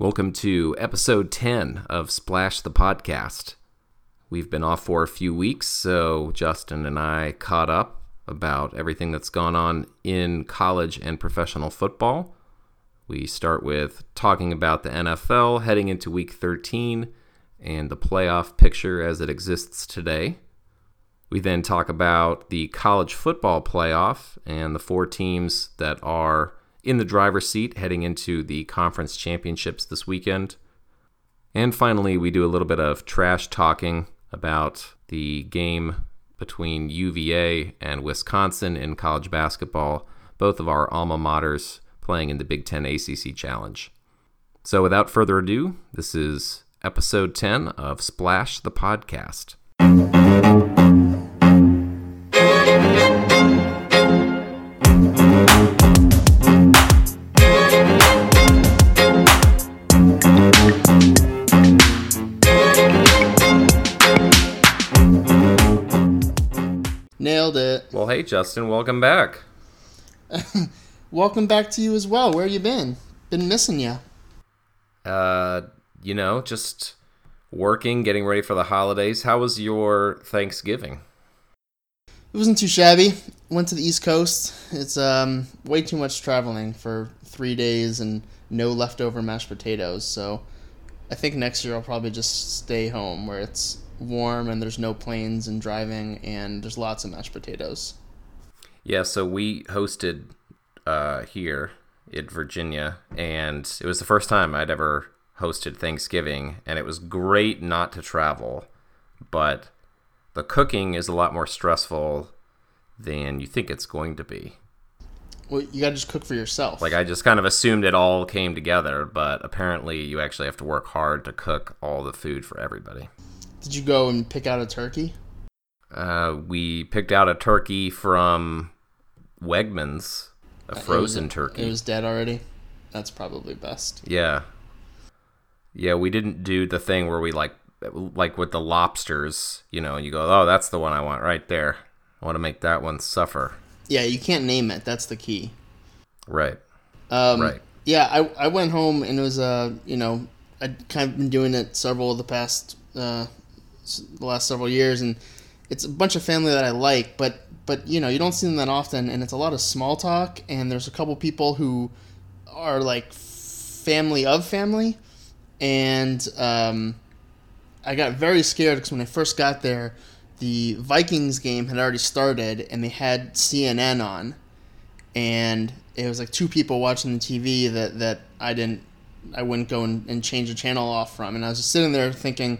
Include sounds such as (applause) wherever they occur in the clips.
Welcome to episode 10 of Splash the Podcast. We've been off for a few weeks, so Justin and I caught up about everything that's gone on in college and professional football. We start with talking about the NFL heading into week 13 and the playoff picture as it exists today. We then talk about the college football playoff and the four teams that are in the driver's seat heading into the conference championships this weekend. And finally, we do a little bit of trash talking about the game between UVA and Wisconsin in college basketball, both of our alma maters playing in the Big Ten ACC Challenge. So, without further ado, this is episode 10 of Splash the Podcast. Nailed it. Well, hey, Justin, welcome back. (laughs) Welcome back to you as well. Where you been? Been missing you. Uh, you know, just working, getting ready for the holidays. How was your Thanksgiving? It wasn't too shabby. Went to the East Coast. It's um way too much traveling for three days and no leftover mashed potatoes. So I think next year I'll probably just stay home where it's warm and there's no planes and driving and there's lots of mashed potatoes. Yeah, so we hosted uh, here in Virginia, and it was the first time I'd ever hosted Thanksgiving, and it was great not to travel, but the cooking is a lot more stressful than you think it's going to be. Well, you gotta just cook for yourself. Like I just kind of assumed it all came together, but apparently you actually have to work hard to cook all the food for everybody. Did you go and pick out a turkey? Uh, we picked out a turkey from Wegmans, a Uh, it frozen was- turkey. It was dead already. That's probably best. Yeah. Yeah, we didn't do the thing where we like like with the lobsters, you know, you go, "Oh, that's the one I want right there. I want to make that one suffer." Yeah, you can't name it. That's the key. Right. Um, Right. Yeah, I, I went home and it was uh you know I'd kind of been doing it several of the past uh the last several years and it's a bunch of family that I like but but you know you don't see them that often and it's a lot of small talk and there's a couple people who are like family of family and um I got very scared because when I first got there the Vikings game had already started and they had CNN on and it was like two people watching the TV that that I didn't I wouldn't go and, and change the channel off from and I was just sitting there thinking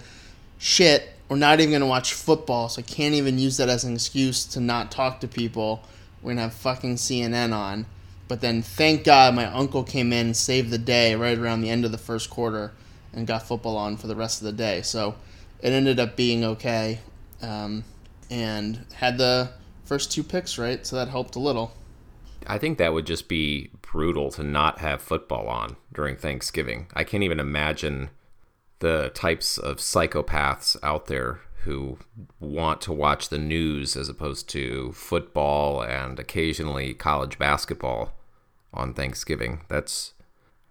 shit we're not even gonna watch football so I can't even use that as an excuse to not talk to people we're gonna have fucking CNN on. But then thank God my uncle came in and saved the day right around the end of the first quarter and got football on for the rest of the day. So it ended up being okay um, and had the first two picks right? So that helped a little. I think that would just be brutal to not have football on during Thanksgiving. I can't even imagine the types of psychopaths out there who want to watch the news as opposed to football and occasionally college basketball on Thanksgiving. That's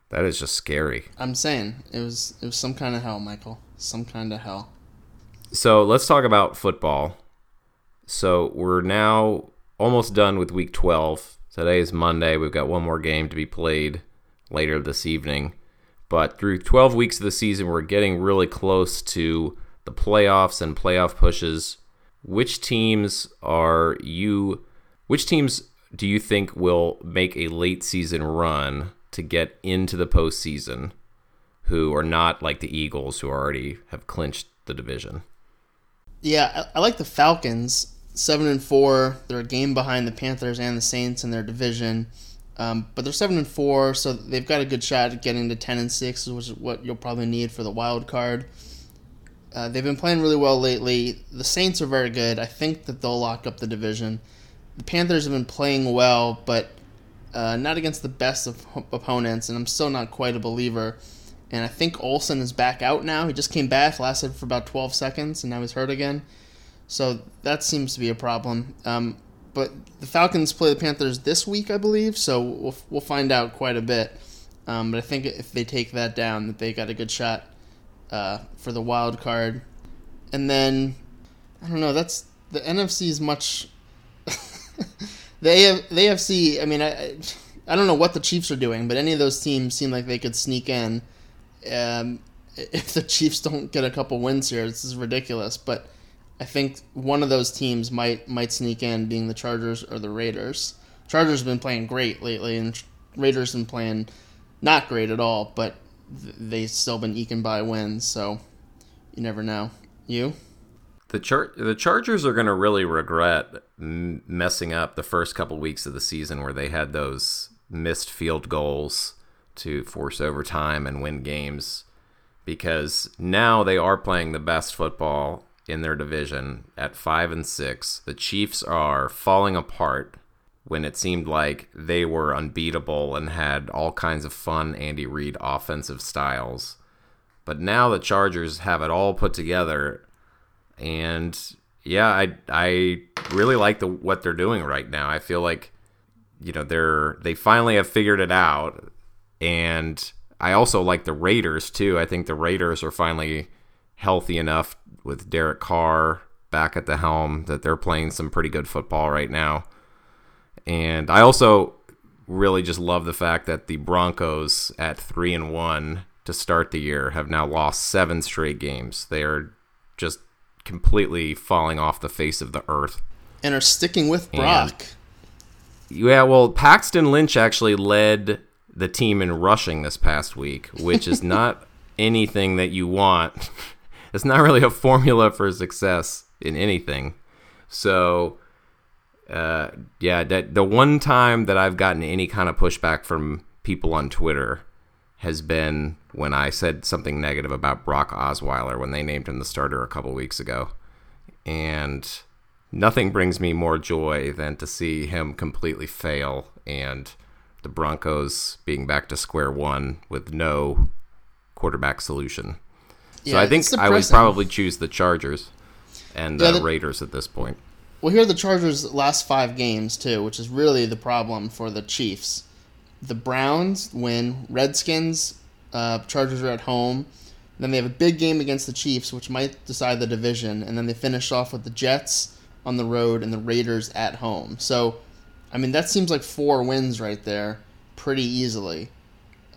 that is just scary. I'm saying it was it was some kind of hell, Michael. Some kind of hell. So let's talk about football. So we're now almost done with week 12. Today is Monday. We've got one more game to be played later this evening. But through 12 weeks of the season, we're getting really close to the playoffs and playoff pushes. Which teams are you, which teams do you think will make a late season run to get into the postseason who are not like the Eagles who already have clinched the division? Yeah, I, I like the Falcons. Seven and four. They're a game behind the Panthers and the Saints in their division, um, but they're seven and four, so they've got a good shot at getting to ten and six, which is what you'll probably need for the wild card. Uh, they've been playing really well lately. The Saints are very good. I think that they'll lock up the division. The Panthers have been playing well, but uh, not against the best of opponents, and I'm still not quite a believer. And I think Olsen is back out now. He just came back, lasted for about 12 seconds, and now he's hurt again. So that seems to be a problem. Um, but the Falcons play the Panthers this week, I believe. So we'll we'll find out quite a bit. Um, but I think if they take that down, that they got a good shot uh, for the wild card. And then I don't know. That's the NFC is much. (laughs) the, AF, the AFC. I mean, I I don't know what the Chiefs are doing, but any of those teams seem like they could sneak in. Um, if the Chiefs don't get a couple wins here, this is ridiculous. But I think one of those teams might might sneak in, being the Chargers or the Raiders. Chargers have been playing great lately, and Raiders have been playing not great at all, but they've still been eking by wins. So you never know. You? The char- the Chargers are going to really regret m- messing up the first couple weeks of the season where they had those missed field goals to force overtime and win games because now they are playing the best football in their division at 5 and 6. The Chiefs are falling apart when it seemed like they were unbeatable and had all kinds of fun Andy Reid offensive styles. But now the Chargers have it all put together and yeah, I I really like the what they're doing right now. I feel like you know, they're they finally have figured it out and I also like the Raiders too. I think the Raiders are finally healthy enough with Derek Carr back at the helm that they're playing some pretty good football right now. And I also really just love the fact that the Broncos at 3 and 1 to start the year have now lost 7 straight games. They are just completely falling off the face of the earth and are sticking with Brock. And, yeah, well, Paxton Lynch actually led the team in rushing this past week, which is (laughs) not anything that you want. It's not really a formula for success in anything. So, uh, yeah, that the one time that I've gotten any kind of pushback from people on Twitter has been when I said something negative about Brock Osweiler when they named him the starter a couple weeks ago. And nothing brings me more joy than to see him completely fail and the Broncos being back to square one with no quarterback solution. So yeah, I think I would probably choose the Chargers and yeah, the, the Raiders at this point. Well, here are the Chargers' last five games too, which is really the problem for the Chiefs. The Browns win. Redskins, uh, Chargers are at home. Then they have a big game against the Chiefs, which might decide the division, and then they finish off with the Jets on the road and the Raiders at home. So I mean, that seems like four wins right there, pretty easily.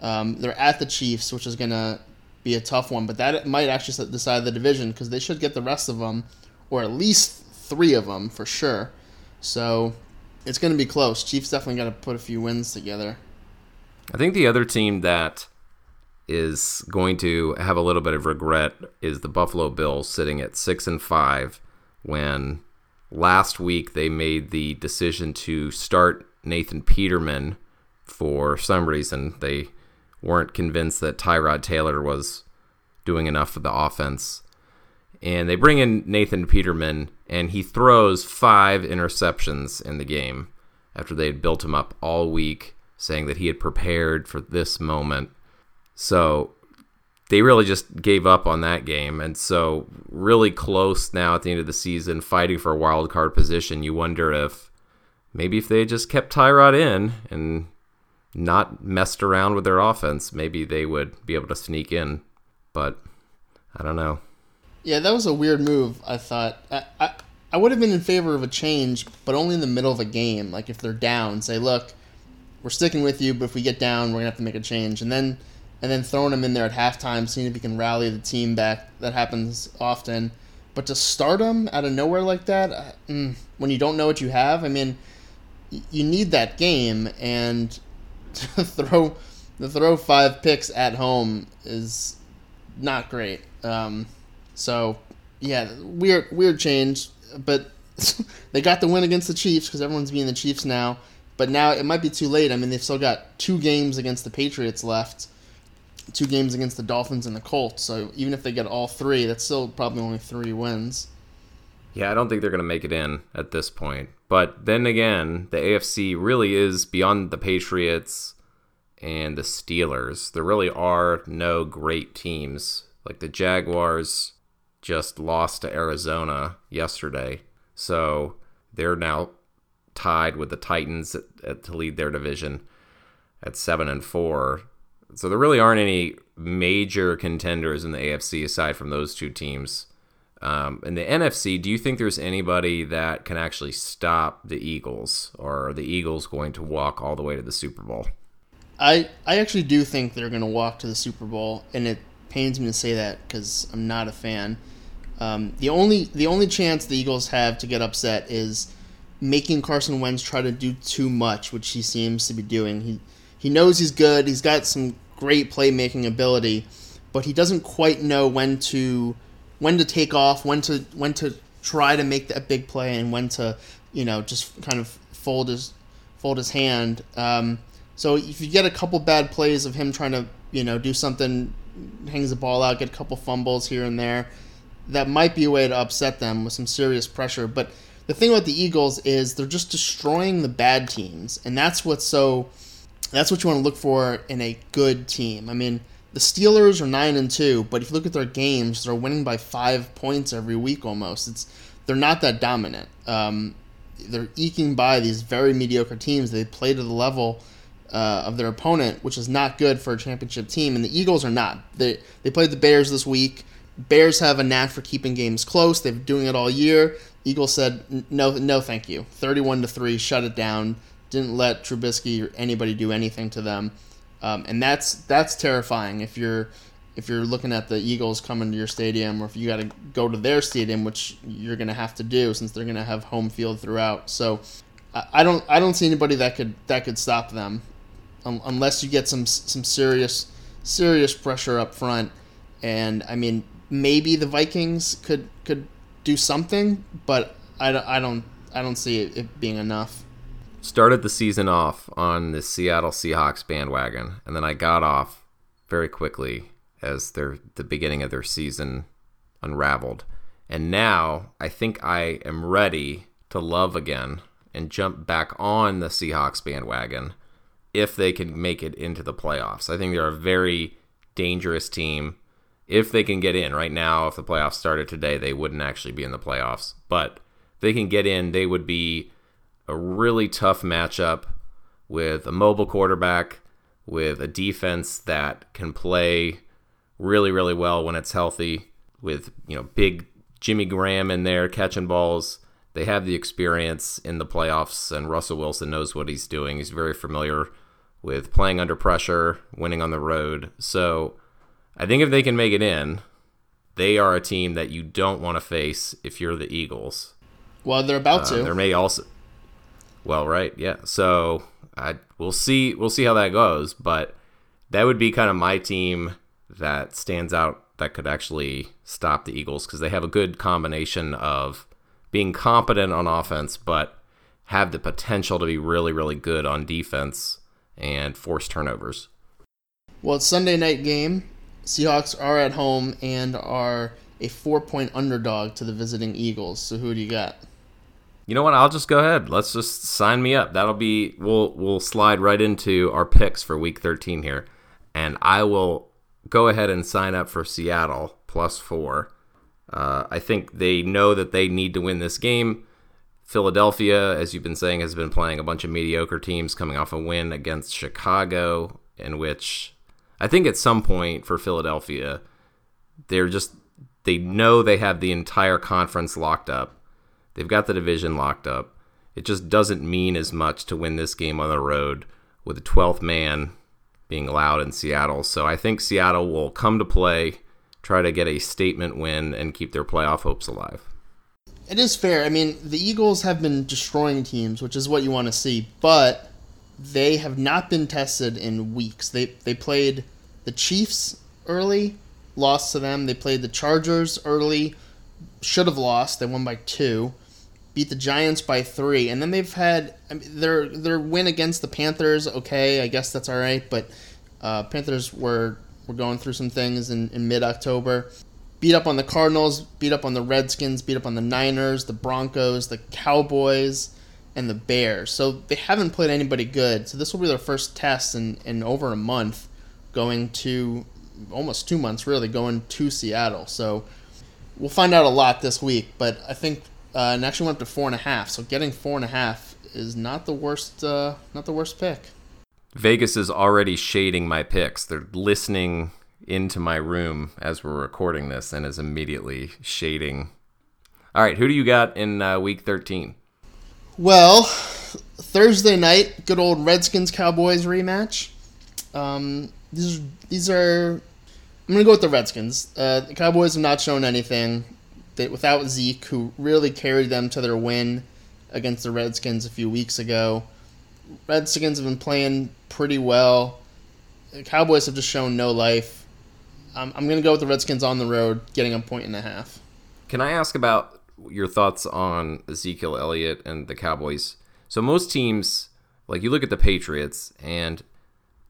Um, they're at the Chiefs, which is going to be a tough one, but that might actually decide the side the division because they should get the rest of them, or at least three of them for sure. So it's going to be close. Chiefs definitely got to put a few wins together. I think the other team that is going to have a little bit of regret is the Buffalo Bills sitting at six and five when last week they made the decision to start Nathan Peterman for some reason. They weren't convinced that Tyrod Taylor was doing enough for the offense. And they bring in Nathan Peterman, and he throws five interceptions in the game after they had built him up all week, saying that he had prepared for this moment. So they really just gave up on that game. And so, really close now at the end of the season, fighting for a wild card position. You wonder if maybe if they just kept Tyrod in and not messed around with their offense, maybe they would be able to sneak in. But I don't know. Yeah, that was a weird move. I thought I, I, I would have been in favor of a change, but only in the middle of a game. Like if they're down, say, look, we're sticking with you, but if we get down, we're gonna have to make a change. And then and then throwing him in there at halftime, seeing if he can rally the team back. That happens often. But to start him out of nowhere like that, uh, mm, when you don't know what you have, I mean, you need that game, and to (laughs) throw to throw five picks at home is not great. Um, so yeah, weird weird change, but (laughs) they got the win against the Chiefs because everyone's being the Chiefs now. But now it might be too late. I mean, they've still got two games against the Patriots left two games against the Dolphins and the Colts. So even if they get all three, that's still probably only three wins. Yeah, I don't think they're going to make it in at this point. But then again, the AFC really is beyond the Patriots and the Steelers. There really are no great teams. Like the Jaguars just lost to Arizona yesterday. So they're now tied with the Titans at, at, to lead their division at 7 and 4 So there really aren't any major contenders in the AFC aside from those two teams. Um, in the NFC, do you think there's anybody that can actually stop the Eagles, or are the Eagles going to walk all the way to the Super Bowl? I I actually do think they're going to walk to the Super Bowl, and it pains me to say that because I'm not a fan. Um, the only the only chance the Eagles have to get upset is making Carson Wentz try to do too much, which he seems to be doing. He he knows he's good. He's got some great playmaking ability, but he doesn't quite know when to when to take off, when to when to try to make that big play, and when to you know just kind of fold his fold his hand. Um, so if you get a couple bad plays of him trying to you know do something, hangs the ball out, get a couple fumbles here and there, that might be a way to upset them with some serious pressure. But the thing about the Eagles is they're just destroying the bad teams, and that's what's so. That's what you want to look for in a good team. I mean, the Steelers are nine and two, but if you look at their games, they're winning by five points every week almost. It's they're not that dominant. Um, they're eking by these very mediocre teams. They play to the level uh, of their opponent, which is not good for a championship team. And the Eagles are not. They they played the Bears this week. Bears have a knack for keeping games close. They've been doing it all year. Eagles said no, no, thank you. Thirty-one to three, shut it down. Didn't let Trubisky or anybody do anything to them um, and that's that's terrifying if you're if you're looking at the Eagles coming to your stadium, or if you got to go to their stadium, which you're going to have to do since they're going to have home field throughout. So I don't I don't see anybody that could that could stop them, um, unless you get some some serious serious pressure up front. And I mean, maybe the Vikings could could do something, but I don't I don't I don't see it, it being enough started the season off on the Seattle Seahawks bandwagon, and then I got off very quickly as their the beginning of their season unraveled. And now I think I am ready to love again and jump back on the Seahawks bandwagon if they can make it into the playoffs. I think they're a very dangerous team if they can get in. Right now, if the playoffs started today, they wouldn't actually be in the playoffs. But if they can get in, they would be a really tough matchup with a mobile quarterback, with a defense that can play really, really well when it's healthy, with you know big Jimmy Graham in there catching balls. They have the experience in the playoffs, and Russell Wilson knows what he's doing. He's very familiar with playing under pressure, winning on the road. So I think if they can make it in, they are a team that you don't want to face if you're the Eagles. Well, they're about uh, to. There may also well, right, yeah. So I we'll see we'll see how that goes, but that would be kind of my team that stands out that could actually stop the Eagles because they have a good combination of being competent on offense, but have the potential to be really, really good on defense and force turnovers. Well, it's Sunday night game. Seahawks are at home and are a four point underdog to the visiting Eagles. So who do you got? You know what? I'll just go ahead. Let's just sign me up. That'll be we'll we'll slide right into our picks for week 13 here. And I will go ahead and sign up for Seattle plus 4. Uh, I think they know that they need to win this game. Philadelphia, as you've been saying, has been playing a bunch of mediocre teams coming off a win against Chicago, in which I think at some point for Philadelphia, they're just they know they have the entire conference locked up They've got the division locked up. It just doesn't mean as much to win this game on the road with a 12th man being allowed in Seattle. So I think Seattle will come to play, try to get a statement win, and keep their playoff hopes alive. It is fair. I mean, the Eagles have been destroying teams, which is what you want to see, but they have not been tested in weeks. They they played the Chiefs early, lost to them. They played the Chargers early, should have lost. They won by two beat the Giants by three, and then they've had I mean, their their win against the Panthers. Okay, I guess that's all right, but uh, Panthers were were going through some things in, in mid October. Beat up on the Cardinals, beat up on the Redskins, beat up on the Niners, the Broncos, the Cowboys, and the Bears. So they haven't played anybody good. So this will be their first test in, in over a month, going to almost two months really, going to Seattle. So we'll find out a lot this week. But I think uh, and actually went up to four and a half. So getting four and a half is not the worst, uh, not the worst pick. Vegas is already shading my picks. They're listening into my room as we're recording this and is immediately shading. All right, who do you got in uh, week 13? Well, Thursday night, good old Redskins Cowboys rematch. Um, these these are. I'm gonna go with the Redskins. Uh, the Cowboys have not shown anything. They, without Zeke, who really carried them to their win against the Redskins a few weeks ago. Redskins have been playing pretty well. The Cowboys have just shown no life. I'm, I'm gonna go with the Redskins on the road, getting a point and a half. Can I ask about your thoughts on Ezekiel Elliott and the Cowboys? So most teams, like you look at the Patriots, and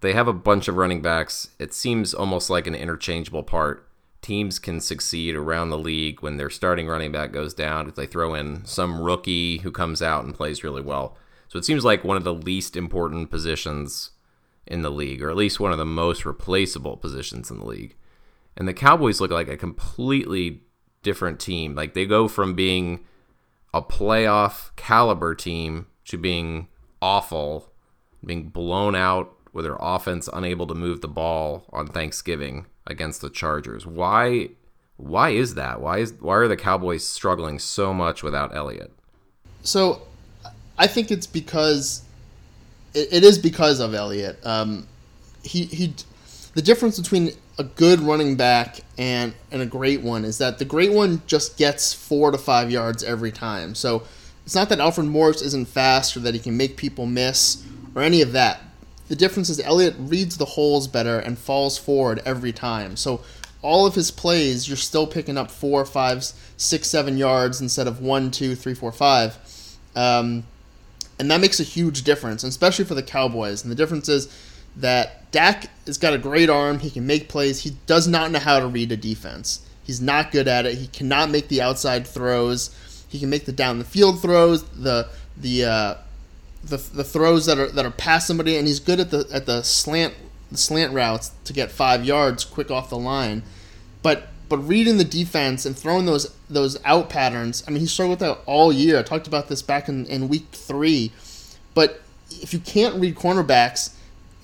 they have a bunch of running backs. It seems almost like an interchangeable part. Teams can succeed around the league when their starting running back goes down if they throw in some rookie who comes out and plays really well. So it seems like one of the least important positions in the league, or at least one of the most replaceable positions in the league. And the Cowboys look like a completely different team. Like they go from being a playoff caliber team to being awful, being blown out with their offense unable to move the ball on Thanksgiving against the Chargers. Why why is that? Why is why are the Cowboys struggling so much without Elliott? So I think it's because it, it is because of Elliott. Um, he he the difference between a good running back and and a great one is that the great one just gets four to five yards every time. So it's not that Alfred Morris isn't fast or that he can make people miss or any of that. The difference is Elliott reads the holes better and falls forward every time. So all of his plays, you're still picking up four, five, six, seven yards instead of one, two, three, four, five. Um, and that makes a huge difference, especially for the Cowboys. And the difference is that Dak has got a great arm. He can make plays. He does not know how to read a defense. He's not good at it. He cannot make the outside throws. He can make the down the field throws, the the uh, the, the throws that are that are past somebody, and he's good at the at the slant the slant routes to get five yards quick off the line. But but reading the defense and throwing those those out patterns, I mean, he struggled with that all year. I talked about this back in, in week three. But if you can't read cornerbacks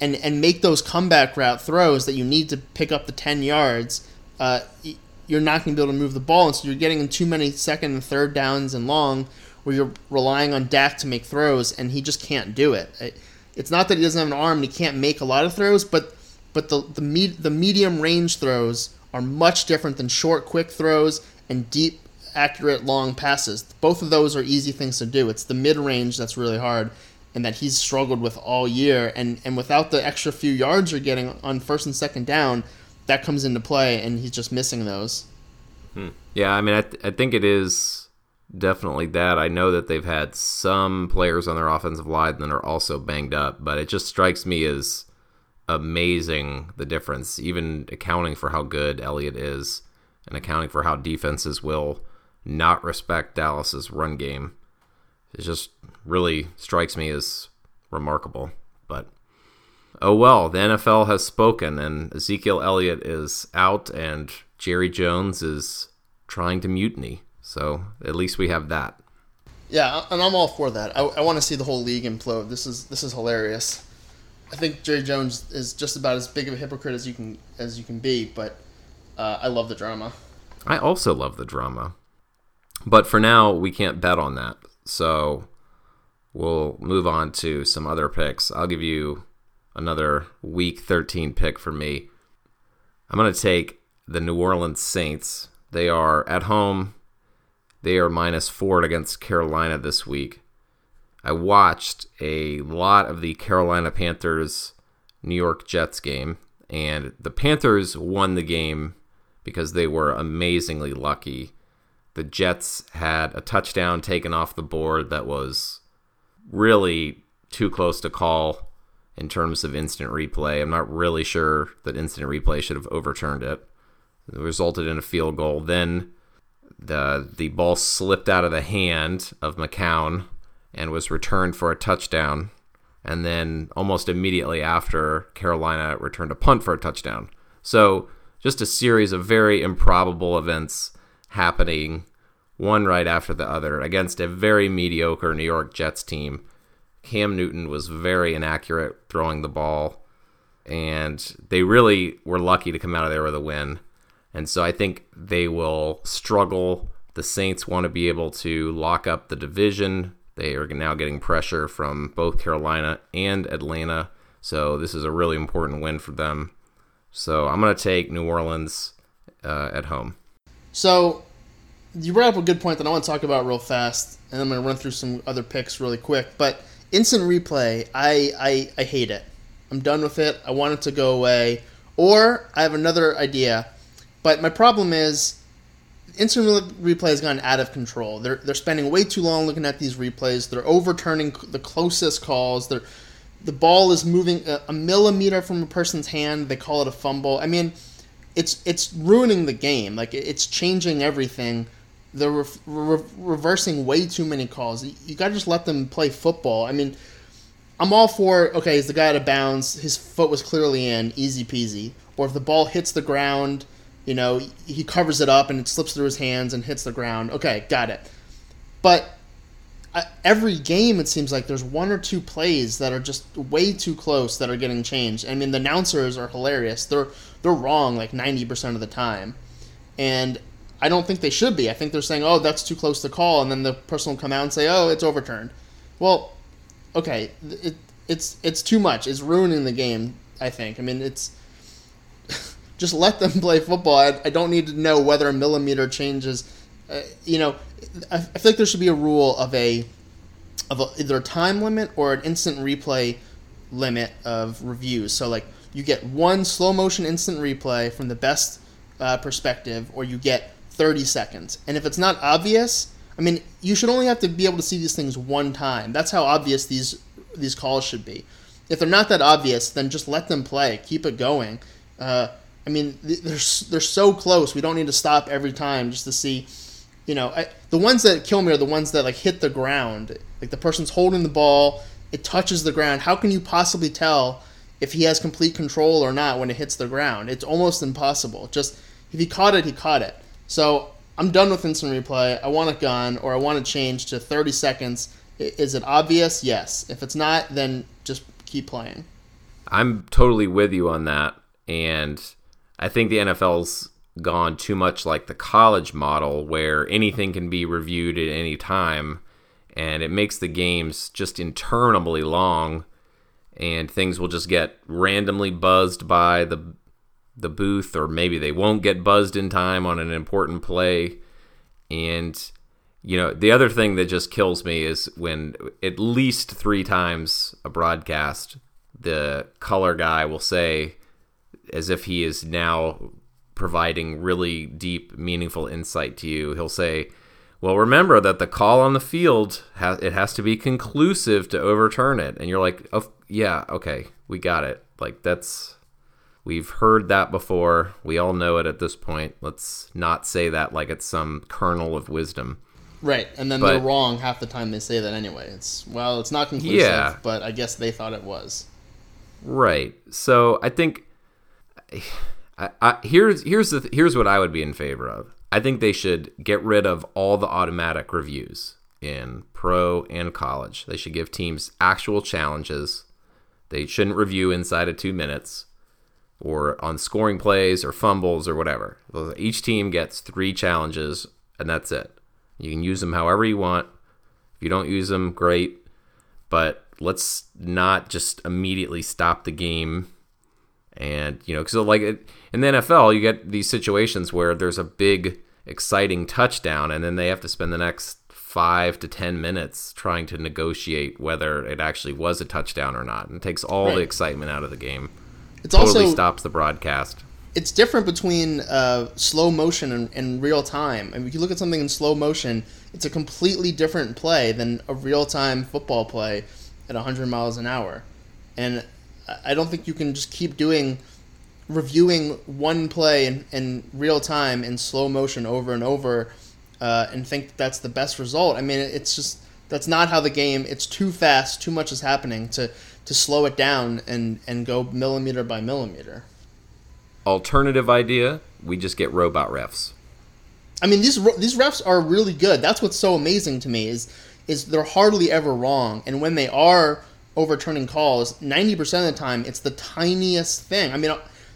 and, and make those comeback route throws that you need to pick up the 10 yards, uh, you're not going to be able to move the ball. And so you're getting in too many second and third downs and long where you're relying on Dak to make throws, and he just can't do it. It's not that he doesn't have an arm and he can't make a lot of throws, but but the the, med- the medium range throws are much different than short, quick throws and deep, accurate, long passes. Both of those are easy things to do. It's the mid range that's really hard and that he's struggled with all year. And, and without the extra few yards you're getting on first and second down, that comes into play, and he's just missing those. Hmm. Yeah, I mean, I, th- I think it is definitely that. I know that they've had some players on their offensive line that are also banged up, but it just strikes me as amazing the difference, even accounting for how good Elliott is and accounting for how defenses will not respect Dallas's run game. It just really strikes me as remarkable. But oh well, the NFL has spoken, and Ezekiel Elliott is out, and Jerry Jones is trying to mutiny. So at least we have that. Yeah, and I'm all for that. I, I want to see the whole league implode. This is this is hilarious. I think Jerry Jones is just about as big of a hypocrite as you can as you can be, but uh, I love the drama. I also love the drama, but for now we can't bet on that. So we'll move on to some other picks. I'll give you another Week 13 pick for me. I'm going to take the New Orleans Saints. They are at home. They are minus four against Carolina this week. I watched a lot of the Carolina Panthers New York Jets game, and the Panthers won the game because they were amazingly lucky. The Jets had a touchdown taken off the board that was really too close to call in terms of instant replay. I'm not really sure that instant replay should have overturned it. It resulted in a field goal. Then the the ball slipped out of the hand of McCown and was returned for a touchdown. And then almost immediately after, Carolina returned a punt for a touchdown. So just a series of very improbable events happening one right after the other against a very mediocre New York Jets team. Cam Newton was very inaccurate throwing the ball, and they really were lucky to come out of there with a win. And so I think they will struggle. The Saints want to be able to lock up the division. They are now getting pressure from both Carolina and Atlanta. So this is a really important win for them. So I'm going to take New Orleans uh, at home. So you brought up a good point that I want to talk about real fast, and I'm going to run through some other picks really quick. But instant replay, I, I, I hate it. I'm done with it. I want it to go away. Or I have another idea. But my problem is instant replay has gone out of control. They're they're spending way too long looking at these replays. They're overturning the closest calls. They're the ball is moving a, a millimeter from a person's hand. They call it a fumble. I mean, it's it's ruining the game. Like it's changing everything. They're re- re- reversing way too many calls. You, you got to just let them play football. I mean, I'm all for okay. Is the guy out of bounds? His foot was clearly in, easy peasy. Or if the ball hits the ground, you know, he covers it up and it slips through his hands and hits the ground. Okay, got it. But uh, every game it seems like there's one or two plays that are just way too close that are getting changed. I mean, the announcers are hilarious. They're they're wrong like 90% of the time. And I don't think they should be. I think they're saying, "Oh, that's too close to call," and then the person will come out and say, "Oh, it's overturned." Well, okay, it, it's it's too much. It's ruining the game. I think. I mean, it's just let them (laughs) play football. I, I don't need to know whether a millimeter changes. Uh, you know, I, I feel like there should be a rule of a of a, either a time limit or an instant replay limit of reviews. So like you get one slow motion instant replay from the best uh, perspective, or you get 30 seconds. And if it's not obvious, I mean, you should only have to be able to see these things one time. That's how obvious these these calls should be. If they're not that obvious, then just let them play. Keep it going. Uh, I mean, they're they're so close. We don't need to stop every time just to see. You know, I, the ones that kill me are the ones that like hit the ground. Like the person's holding the ball, it touches the ground. How can you possibly tell if he has complete control or not when it hits the ground? It's almost impossible. Just if he caught it, he caught it. So I'm done with instant replay. I want it gone, or I want to change to 30 seconds. Is it obvious? Yes. If it's not, then just keep playing. I'm totally with you on that, and I think the NFL's gone too much like the college model where anything can be reviewed at any time and it makes the games just interminably long and things will just get randomly buzzed by the the booth or maybe they won't get buzzed in time on an important play. And you know the other thing that just kills me is when at least 3 times a broadcast the color guy will say as if he is now providing really deep, meaningful insight to you. He'll say, "Well, remember that the call on the field has it has to be conclusive to overturn it." And you're like, "Oh, yeah, okay, we got it." Like that's we've heard that before. We all know it at this point. Let's not say that like it's some kernel of wisdom. Right, and then but, they're wrong half the time they say that anyway. It's well, it's not conclusive, yeah. but I guess they thought it was. Right. So I think (sighs) I, here's here's the here's what I would be in favor of. I think they should get rid of all the automatic reviews in pro and college. They should give teams actual challenges. They shouldn't review inside of two minutes or on scoring plays or fumbles or whatever. Each team gets three challenges and that's it. You can use them however you want. If you don't use them, great. But let's not just immediately stop the game and you know, because like it, in the NFL, you get these situations where there's a big, exciting touchdown, and then they have to spend the next five to ten minutes trying to negotiate whether it actually was a touchdown or not, and it takes all right. the excitement out of the game. It totally also stops the broadcast. It's different between uh, slow motion and, and, real time. I mean, if you look at something in slow motion, it's a completely different play than a real time football play at 100 miles an hour. And I don't think you can just keep doing reviewing one play in, in real time in slow motion over and over uh, and think that's the best result. I mean, it's just that's not how the game. It's too fast. Too much is happening to to slow it down and and go millimeter by millimeter. Alternative idea: we just get robot refs. I mean, these these refs are really good. That's what's so amazing to me is is they're hardly ever wrong, and when they are overturning calls, ninety percent of the time it's the tiniest thing. I mean,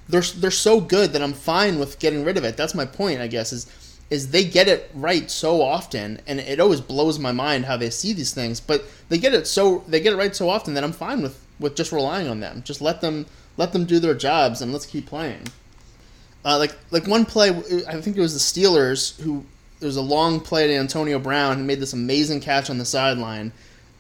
they're they're so good that I'm fine with getting rid of it. That's my point, I guess. Is is they get it right so often, and it always blows my mind how they see these things. But they get it so they get it right so often that I'm fine with with just relying on them. Just let them let them do their jobs, and let's keep playing. Uh, like like one play, I think it was the Steelers who there was a long play to Antonio Brown who made this amazing catch on the sideline.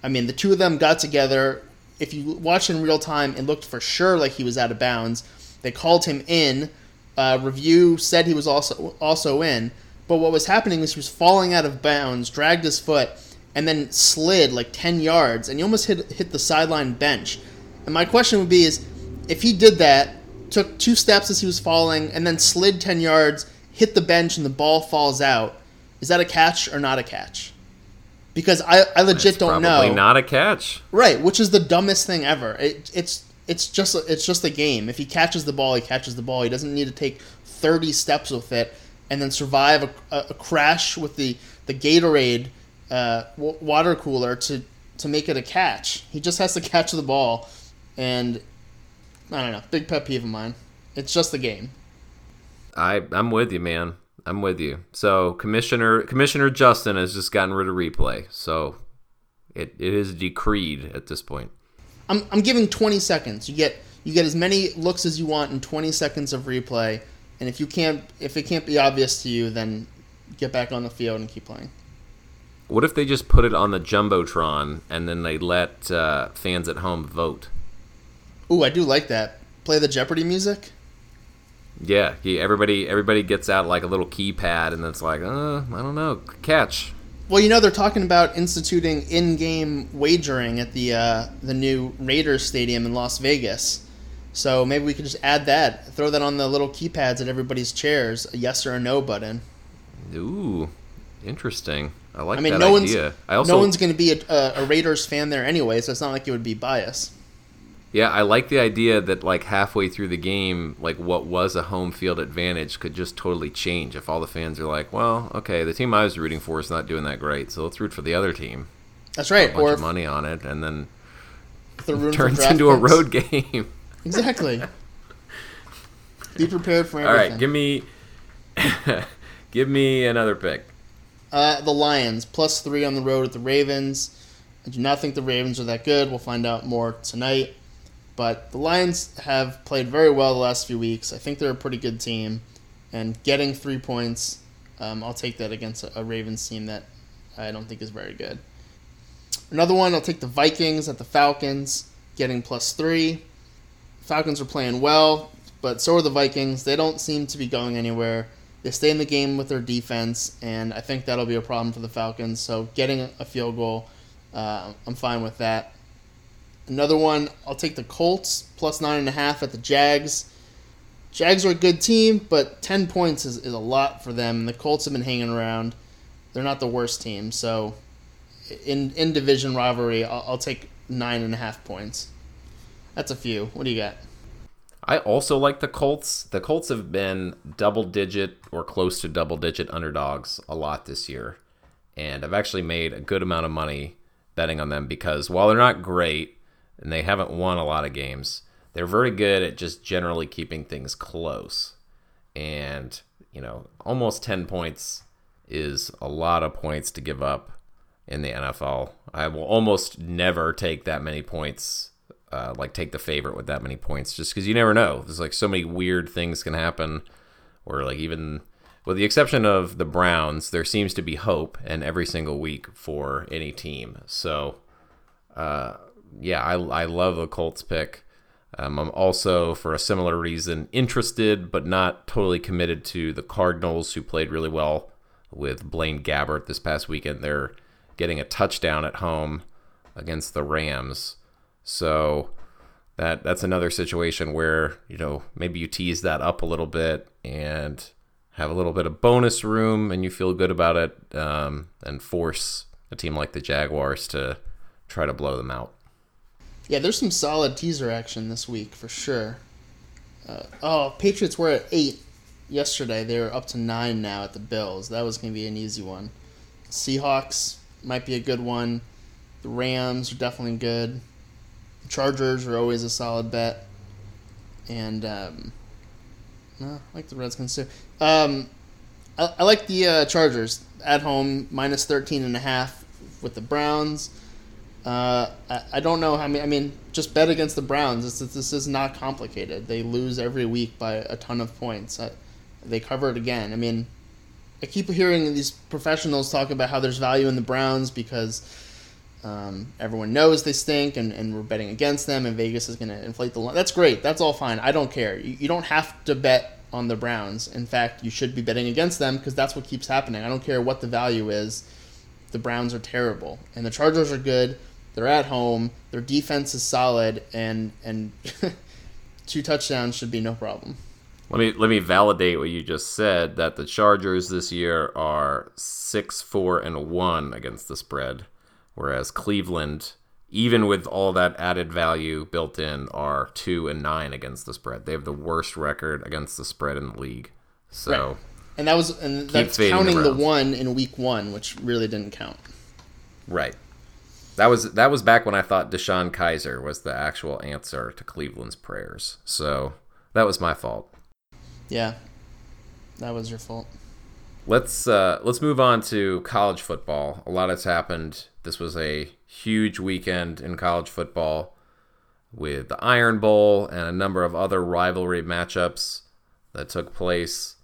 I mean, the two of them got together. If you watch in real time, it looked for sure like he was out of bounds. They called him in. Uh, review said he was also also in. But what was happening was he was falling out of bounds, dragged his foot, and then slid like 10 yards, and he almost hit, hit the sideline bench. And my question would be is, if he did that, took two steps as he was falling, and then slid 10 yards, hit the bench, and the ball falls out, is that a catch or not a catch? Because I, I legit It's don't know. not a catch. Right, which is the dumbest thing ever. It, it's it's just it's just a game. If he catches the ball, he catches the ball. He doesn't need to take thirty steps with it and then survive a, a, a crash with the the Gatorade uh, w- water cooler to to make it a catch. He just has to (laughs) catch the ball, and I don't know. Big pet peeve of mine. It's just a game. I I'm with you, man. I'm with you. So Commissioner Commissioner Justin has just gotten rid of replay. So it, it is decreed at this point. I'm, I'm giving 20 seconds. You get you get as many looks as you want in 20 seconds of replay, and if you can't if it can't be obvious to you, then get back on the field and keep playing. What if they just put it on the jumbotron and then they let uh, fans at home vote? Ooh, I do like that. Play the Jeopardy music. Yeah, yeah, everybody everybody gets out like a little keypad and it's like, uh, I don't know, catch. Well, you know they're talking about instituting in-game wagering at the uh, the new Raiders stadium in Las Vegas. So maybe we could just add that, throw that on the little keypads at everybody's chairs, a yes or a no button. Ooh, interesting. I like I mean, that no idea. one's I also no one's going to be a, a, a Raiders fan there anyway, so it's not like it would be bias. Yeah, I like the idea that like halfway through the game, like what was a home field advantage could just totally change if all the fans are like, "Well, okay, the team I was rooting for is not doing that great, so let's root for the other team." That's right. a bunch Or of if, money on it, and then if they're rooting (laughs) for turns into a road game. (laughs) Exactly. Be prepared for everything. right, give me, (laughs) give me another pick. Uh, the Lions plus three on the road at the Ravens. I do not think the Ravens are that good. We'll find out more tonight. But the Lions have played very well the last few weeks. I think they're a pretty good team, and getting three points, um, I'll take that against a, a Ravens team that I don't think is very good. Another one, I'll take the Vikings at the Falcons, getting plus three. Falcons are playing well, but so are the Vikings. They don't seem to be going anywhere. They stay in the game with their defense, and I think that'll be a problem for the Falcons. So getting a field goal, uh, I'm fine with that. Another one, I'll take the Colts plus nine and a half at the Jags. Jags are a good team, but ten points is, is a lot for them. The Colts have been hanging around. They're not the worst team, so in in division rivalry, I'll, I'll take nine and a half points. That's a few. What do you got? I also like the Colts. The Colts have been double digit or close to double digit underdogs a lot this year. And I've actually made a good amount of money betting on them because while they're not great and they haven't won a lot of games, they're very good at just generally keeping things close. And, you know, almost 10 points is a lot of points to give up in the NFL. I will almost never take that many points uh, like take the favorite with that many points just because you never know there's like so many weird things can happen or like even with the exception of the browns there seems to be hope in every single week for any team so uh, yeah I, I love the colts pick. Um, i'm also for a similar reason interested but not totally committed to the cardinals who played really well with blaine gabbert this past weekend. They're getting a touchdown at home against the rams. So that that's another situation where you know maybe you tease that up a little bit and have a little bit of bonus room, and you feel good about it, um, and force a team like the Jaguars to try to blow them out. Yeah, there's some solid teaser action this week for sure. Uh, oh, Patriots were at eight yesterday. They're up to nine now at the Bills. That was going to be an easy one. Seahawks might be a good one. The Rams are definitely good. Chargers are always a solid bet. And um, no, I like the Redskins too. Um, I, I like the uh, Chargers at home minus 13 and a half with the Browns. Uh, I, I don't know how many. I mean, just bet against the Browns. This, this is not complicated. They lose every week by a ton of points. I, they cover it again. I mean, I keep hearing these professionals talk about how there's value in the Browns because um, everyone knows they stink and, and we're betting against them and Vegas is going to inflate the line. That's great. That's all fine. I don't care. You, you don't have to bet on the Browns. In fact, you should be betting against them because that's what keeps happening. I don't care what the value is. The Browns are terrible and the Chargers are good. They're at home. Their defense is solid, and and (laughs) two touchdowns should be no problem. Let me let me validate what you just said. That the Chargers this year are six four and one against the spread, whereas Cleveland, even with all that added value built in, are two and nine against the spread. They have the worst record against the spread in the league. So, right. and that was and that's counting the, the one in week one, which really didn't count. Right. That was that was back when I thought DeShone Kizer was the actual answer to Cleveland's prayers. So that was my fault. Yeah, that was your fault. Let's uh, let's move on to college football. A lot has happened. This was a huge weekend in college football with the Iron Bowl and a number of other rivalry matchups that took place.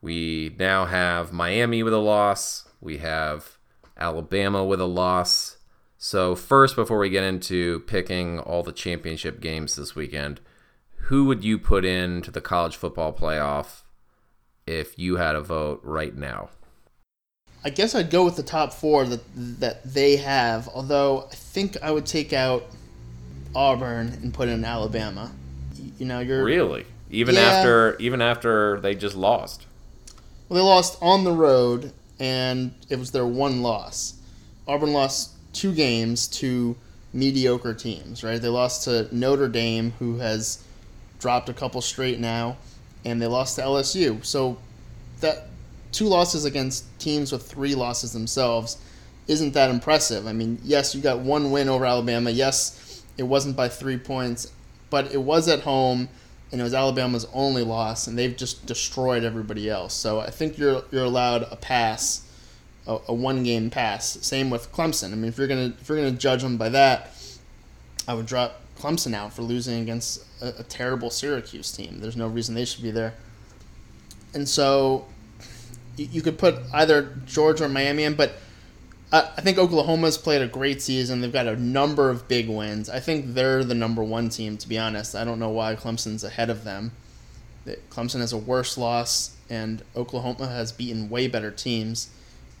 We now have Miami with a loss. We have Alabama with a loss. So, first, before we get into picking all the championship games this weekend, who would you put into the college football playoff if you had a vote right now? I guess I'd go with the top four that that they have. Although I think I would take out Auburn and put in Alabama. You know, you're really even yeah, after even after they just lost. Well, they lost on the road, and it was their one loss. Auburn lost two games to mediocre teams, right? They lost to Notre Dame, who has dropped a couple straight now, and they lost to LSU. So that two losses against teams with three losses themselves isn't that impressive. I mean, yes, you got one win over Alabama. Yes, it wasn't by three points, but it was at home, and it was Alabama's only loss, and they've just destroyed everybody else. So I think you're you're allowed a pass a, a one game pass. Same with Clemson. I mean, if you're gonna if you're gonna judge them by that, I would drop Clemson out for losing against a, a terrible Syracuse team. There's no reason they should be there. And so you, you could put either Georgia or Miami in, but I, I think Oklahoma's played a great season. They've got a number of big wins. I think they're the number one team, to be honest. I don't know why Clemson's ahead of them. Clemson has a worse loss, and Oklahoma has beaten way better teams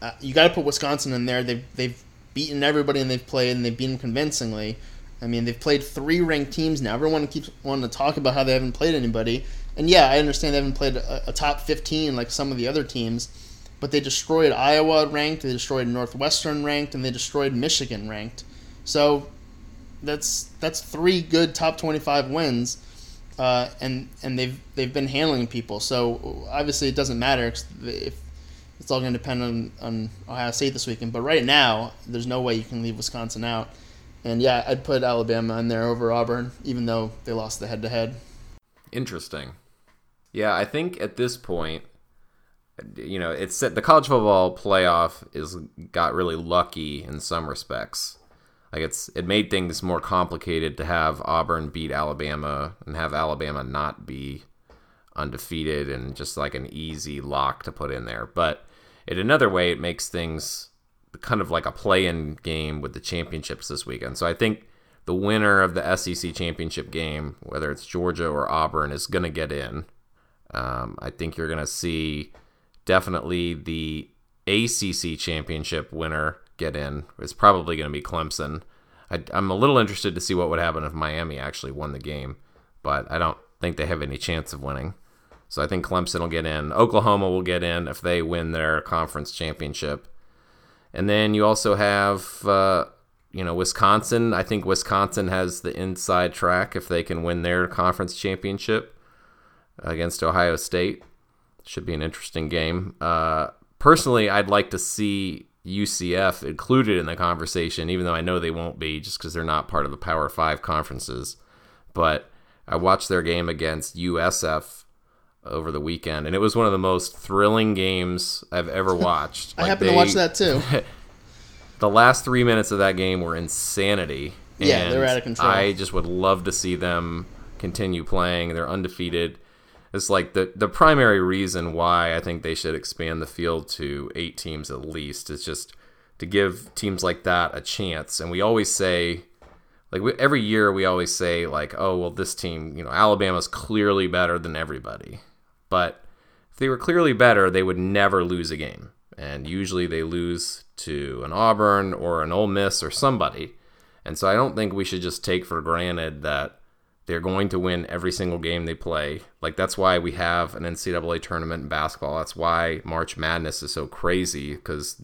uh, you got to put Wisconsin in there. They've they've beaten everybody and they've played and they've beaten convincingly. I mean, they've played three ranked teams now. Everyone keeps wanting to talk about how they haven't played anybody. And yeah, I understand they haven't played a, a top 15 like some of the other teams, but they destroyed Iowa ranked, they destroyed Northwestern ranked, and they destroyed Michigan ranked. So that's that's three good top 25 wins. Uh, and and they've they've been handling people. So obviously it doesn't matter if it's all going to depend on, on Ohio State this weekend. But right now, there's no way you can leave Wisconsin out. And yeah, I'd put Alabama in there over Auburn, even though they lost the head to head. Interesting. Yeah, I think at this point, you know, it's the college football playoff is got really lucky in some respects. Like it's it made things more complicated to have Auburn beat Alabama and have Alabama not be undefeated and just like an easy lock to put in there. But in another way, it makes things kind of like a play-in game with the championships this weekend. So I think the winner of the SEC championship game, whether it's Georgia or Auburn, is going to get in. Um, I think you're going to see definitely the ACC championship winner get in. It's probably going to be Clemson. I, I'm a little interested to see what would happen if Miami actually won the game, but I don't think they have any chance of winning. So I think Clemson will get in. Oklahoma will get in if they win their conference championship. And then you also have, uh, you know, Wisconsin. I think Wisconsin has the inside track if they can win their conference championship against Ohio State. Should be an interesting game. Uh, personally, I'd like to see UCF included in the conversation, even though I know they won't be just because they're not part of the Power Five conferences. But I watched their game against USF over the weekend, and it was one of the most thrilling games I've ever (laughs) watched. I like happened they, to watch that too. (laughs) the last three minutes of that game were insanity. Yeah, they're out of control. I just would love to see them continue playing. They're undefeated. It's like the the primary reason why I think they should expand the field to eight teams at least is just to give teams like that a chance. And we always say, like we, every year, we always say like, oh well, this team, you know, Alabama's clearly better than everybody. But if they were clearly better, they would never lose a game. And usually they lose to an Auburn or an Ole Miss or somebody. And so I don't think we should just take for granted that they're going to win every single game they play. Like that's why we have an NCAA tournament in basketball. That's why March Madness is so crazy because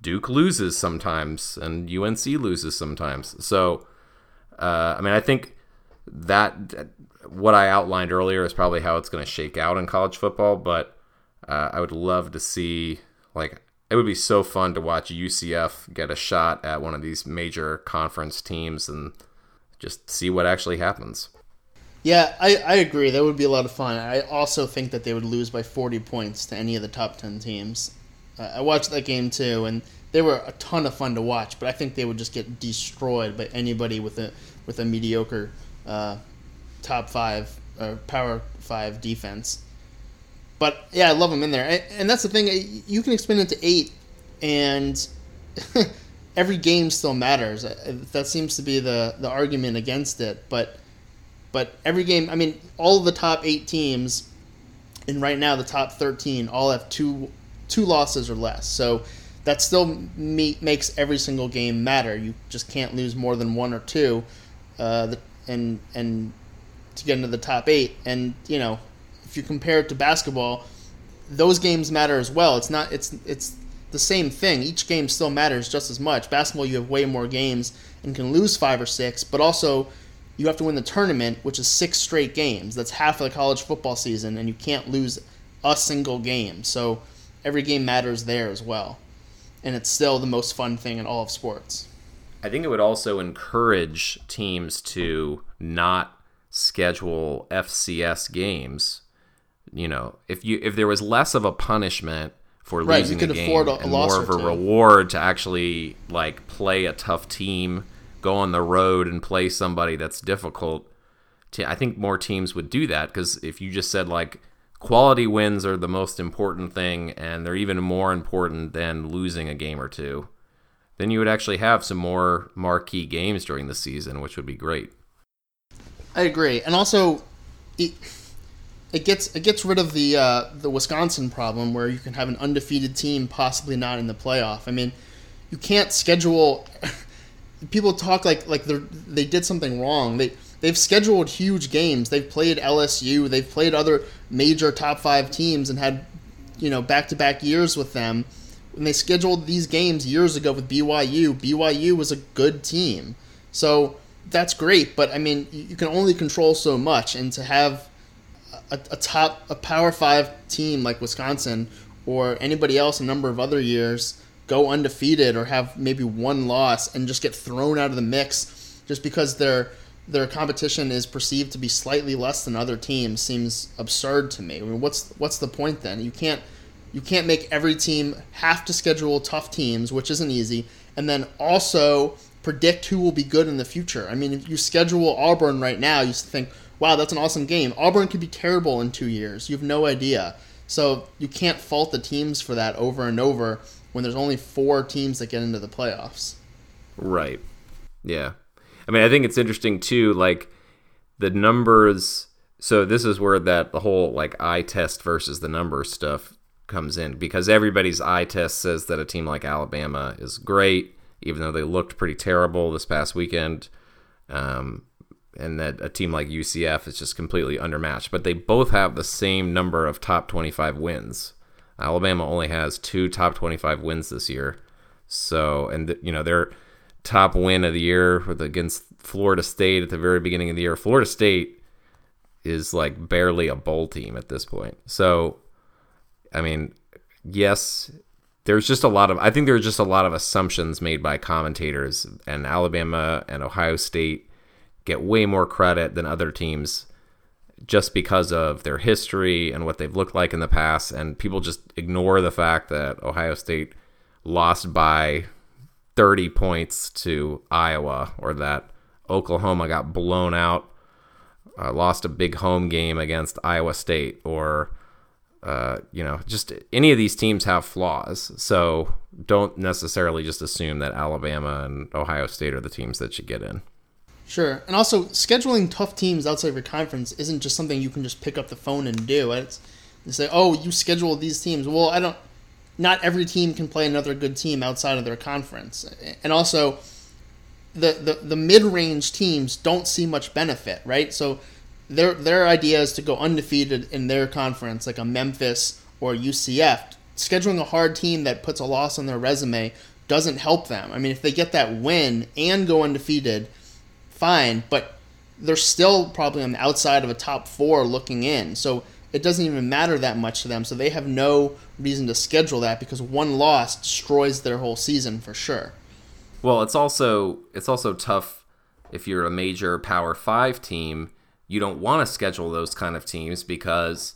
Duke loses sometimes and UNC loses sometimes. So, uh, I mean, I think that what I outlined earlier is probably how it's going to shake out in college football. But uh, I would love to see like it would be so fun to watch UCF get a shot at one of these major conference teams and just see what actually happens. Yeah, I, I agree. That would be a lot of fun. I also think that they would lose by 40 points to any of the top 10 teams. Uh, I watched that game too, and they were a ton of fun to watch, but I think they would just get destroyed by anybody with a with a mediocre uh, top five or power five defense. But yeah, I love them in there, and that's the thing. Eh, you can expand it to eight, and (laughs) every game still matters. Eh, eh, that seems to be the the argument against it. But but every game, I mean, all of the top eight teams, and right now the top thirteen all have two two losses or less. So that still me- makes every single game matter. You just can't lose more than one or two, uh, and and to get into the top eight. And you know, if you compare it to basketball, those games matter as well. It's not it's it's the same thing. Each game still matters just as much. Basketball, you have way more games and can lose five or six, but also you have to win the tournament, which is six straight games. That's half of the college football season, and you can't lose a single game. So every game matters there as well. And it's still the most fun thing in all of sports. I think it would also encourage teams to not schedule FCS games. You know, if you if there was less of a punishment for right, losing a game a, a and more of a reward to actually like play a tough team, go on the road and play somebody that's difficult. to, I think more teams would do that because if you just said like quality wins are the most important thing and they're even more important than losing a game or two, then you would actually have some more marquee games during the season, which would be great. I agree, and also it it gets it gets rid of the uh, the Wisconsin problem where you can have an undefeated team possibly not in the playoff. I mean, you can't schedule. (laughs) people talk like like they they did something wrong. They they've scheduled huge games. They've played LSU. They've played other major top five teams and had you know back to back years with them. When they scheduled these games years ago with BYU, BYU was a good team. So that's great, but I mean, you can only control so much, and to have a, a top, a Power Five team like Wisconsin or anybody else a number of other years go undefeated or have maybe one loss and just get thrown out of the mix just because their their competition is perceived to be slightly less than other teams seems absurd to me. I mean, what's what's the point then? You can't you can't make every team have to schedule tough teams, which isn't easy, and then also predict who will be good in the future. I mean, if you schedule Auburn right now, you think, wow, that's an awesome game. Auburn could be terrible in two years. You have no idea. So you can't fault the teams for that over and over when there's only four teams that get into the playoffs. Right. Yeah. I mean, I think it's interesting too, like the numbers. So this is where that the whole like eye test versus the numbers stuff comes in because everybody's eye test says that a team like Alabama is great even though they looked pretty terrible this past weekend. Um, and that a team like UCF is just completely undermatched. But they both have the same number of top 25 wins. Alabama only has two top 25 wins this year. So, and you know, their top win of the year with against Florida State at the very beginning of the year. Florida State is like barely a bowl team at this point. So, I mean, yes, there's just a lot of I think there's just a lot of assumptions made by commentators, and Alabama and Ohio State get way more credit than other teams just because of their history and what they've looked like in the past, and people just ignore the fact that Ohio State lost by 30 points to Iowa, or that Oklahoma got blown out, uh, lost a big home game against Iowa State, or uh, you know, just any of these teams have flaws. So don't necessarily just assume that Alabama and Ohio State are the teams that should get in. Sure, and also scheduling tough teams outside of your conference isn't just something you can just pick up the phone and do. It's you say, "Oh, you schedule these teams." Well, I don't. Not every team can play another good team outside of their conference, and also the the, the mid range teams don't see much benefit, right? So their their idea is to go undefeated in their conference, like a Memphis or UCF. Scheduling a hard team that puts a loss on their resume doesn't help them. I mean, if they get that win and go undefeated, fine, but they're still probably on the outside of a top four looking in. So it doesn't even matter that much to them. So they have no reason to schedule that because one loss destroys their whole season for sure. Well, it's also it's also tough if you're a major Power Five team you don't want to schedule those kind of teams because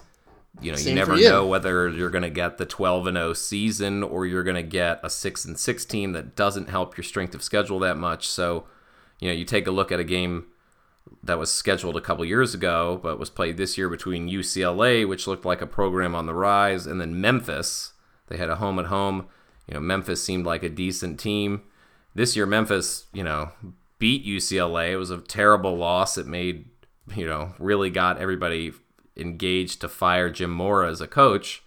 you know Same you never you. know whether you're going to get the 12 and 0 season or you're going to get a 6 and 6 team that doesn't help your strength of schedule that much. So you know you take a look at a game that was scheduled a couple years ago but was played this year between UCLA which looked like a program on the rise and then Memphis. They had a home at home. You know Memphis seemed like a decent team. This year Memphis you know beat UCLA it was a terrible loss. It made you know, really got everybody engaged to fire Jim Mora as a coach.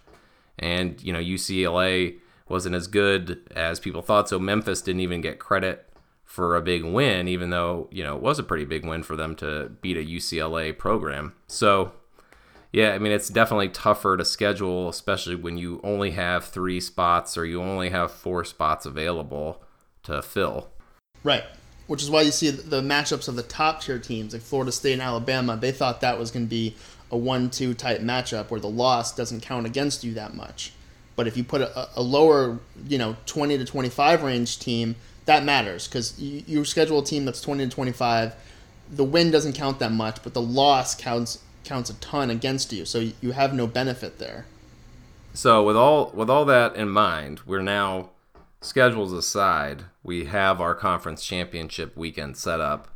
And, you know, UCLA wasn't as good as people thought. So Memphis didn't even get credit for a big win, even though, you know, it was a pretty big win for them to beat a UCLA program. So, yeah, I mean, it's definitely tougher to schedule, especially when you only have three spots or you only have four spots available to fill. Right which is why you see the matchups of the top tier teams like Florida State and Alabama. They thought that was going to be a one-two type matchup where the loss doesn't count against you that much. But if you put a, a lower, you know, 20 to 25 range team, that matters because you, you schedule a team that's 20 to 25. The win doesn't count that much, but the loss counts counts a ton against you. So you have no benefit there. So with all with all that in mind, we're now schedules aside, we have our conference championship weekend set up.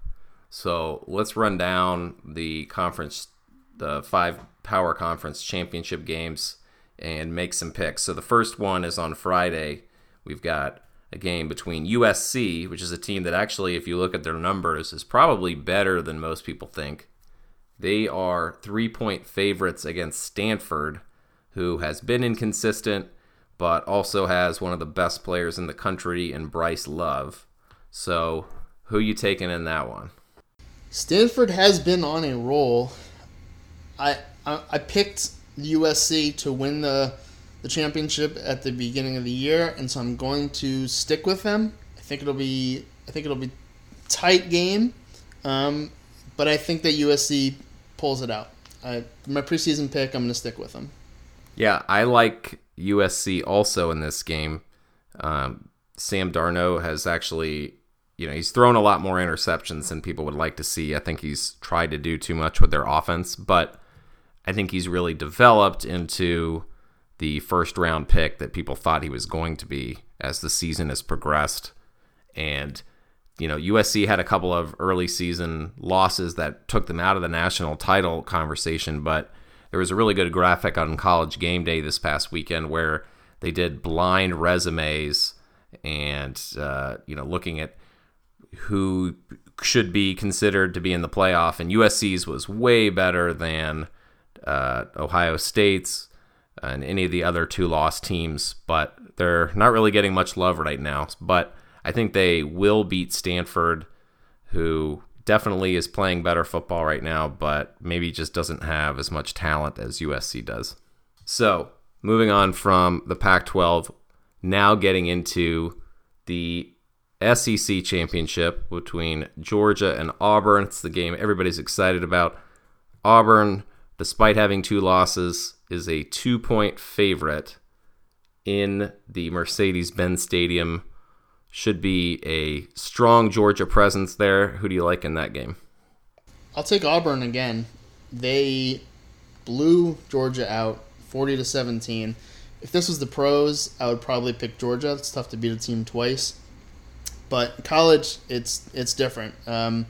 So let's run down the conference, the five power conference championship games and make some picks. So the first one is on Friday. We've got a game between USC, which is a team that actually, if you look at their numbers, is probably better than most people think. They are three point favorites against Stanford, who has been inconsistent but also has one of the best players in the country in Bryce Love. So, who you taking in that one? Stanford has been on a roll. I I, I picked USC to win the the championship at the beginning of the year, and so I'm going to stick with them. I think it'll be I think it'll be tight game, um, but I think that USC pulls it out. I, my preseason pick, I'm going to stick with them. Yeah, I like USC also in this game. Um, Sam Darnold has actually, you know, he's thrown a lot more interceptions than people would like to see. I think he's tried to do too much with their offense, but I think he's really developed into the first round pick that people thought he was going to be as the season has progressed. And, you know, USC had a couple of early season losses that took them out of the national title conversation, but there was a really good graphic on College Game Day this past weekend where they did blind resumes and uh, you know looking at who should be considered to be in the playoff, and USC's was way better than uh, Ohio State's and any of the other two lost teams, but they're not really getting much love right now. But I think they will beat Stanford, who definitely is playing better football right now, but maybe just doesn't have as much talent as USC does. So, moving on from the Pac 12, now getting into the SEC championship between Georgia and Auburn. It's the game everybody's excited about. Auburn, despite having two losses, is a two point favorite in the Mercedes Benz Stadium. Should be a strong Georgia presence there. Who do you like in that game? I'll take Auburn again. They blew Georgia out 40 to 17. If this was the pros, I would probably pick Georgia. It's tough to beat a team twice. But college, it's it's different. Um,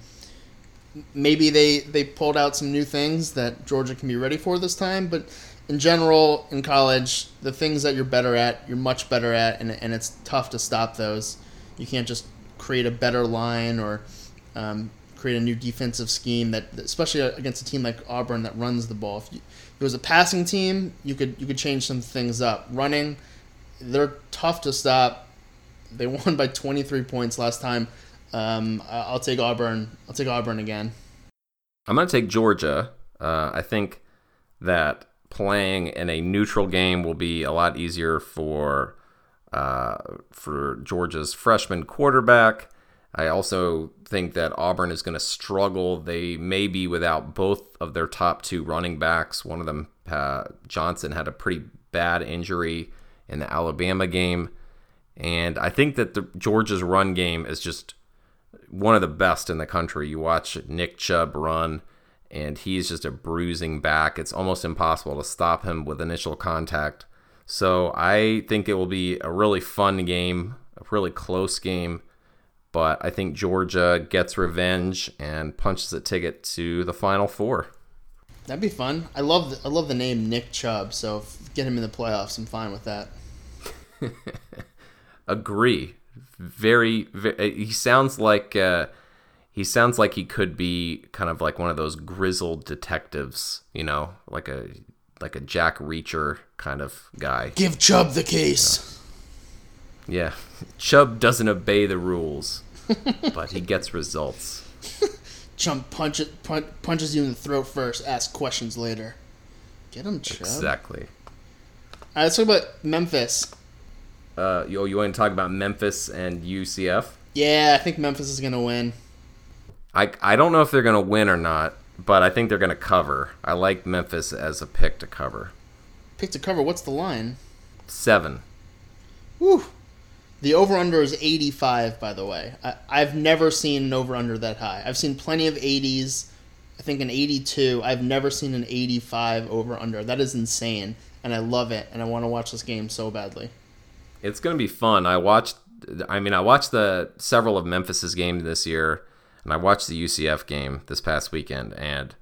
maybe they they pulled out some new things that Georgia can be ready for this time, but in general, in college, the things that you're better at, you're much better at, and, and it's tough to stop those. You can't just create a better line or um, create a new defensive scheme that, especially against a team like Auburn that runs the ball. If, you, if it was a passing team, you could you could change some things up. Running, they're tough to stop. They (laughs) won by 23 points last time. Um, I'll take Auburn. I'll take Auburn again. I'm going to take Georgia. Uh, I think that playing in a neutral game will be a lot easier for uh, for Georgia's freshman quarterback. I also think that Auburn is going to struggle. They may be without both of their top two running backs. One of them, uh, Johnson, had a pretty bad injury in the Alabama game. And I think that the Georgia's run game is just one of the best in the country. You watch Nick Chubb run, and he's just a bruising back. It's almost impossible to stop him with initial contact. So I think it will be a really fun game, a really close game. But I think Georgia gets revenge and punches a ticket to the Final Four. That'd be fun. I love the, I love the name Nick Chubb. So get him in the playoffs. I'm fine with that. (laughs) Agree. Very, very. He sounds like uh, he sounds like he could be kind of like one of those grizzled detectives. You know, like a like a Jack Reacher kind of guy. Give Chubb the case. Yeah, (laughs) Chubb doesn't obey the rules, (laughs) but he gets results. (laughs) Chubb punch punch, punches you in the throat first, ask questions later. Get him, Chubb. Exactly. All right, let's talk about Memphis. Uh, you, you want to talk about Memphis and UCF? Yeah, I think Memphis is going to win. I, I don't know if they're going to win or not, but I think they're going to cover. I like Memphis as a pick to cover. Pick to cover. What's the line? Seven. Whew. The over under is 85, by the way. I, I've never seen an over under that high. I've seen plenty of 80s. I think an 82. I've never seen an 85 over under. That is insane. And I love it. And I want to watch this game so badly. It's going to be fun. I watched, I mean, I watched the several of Memphis's games this year, and I watched the UCF game this past weekend. And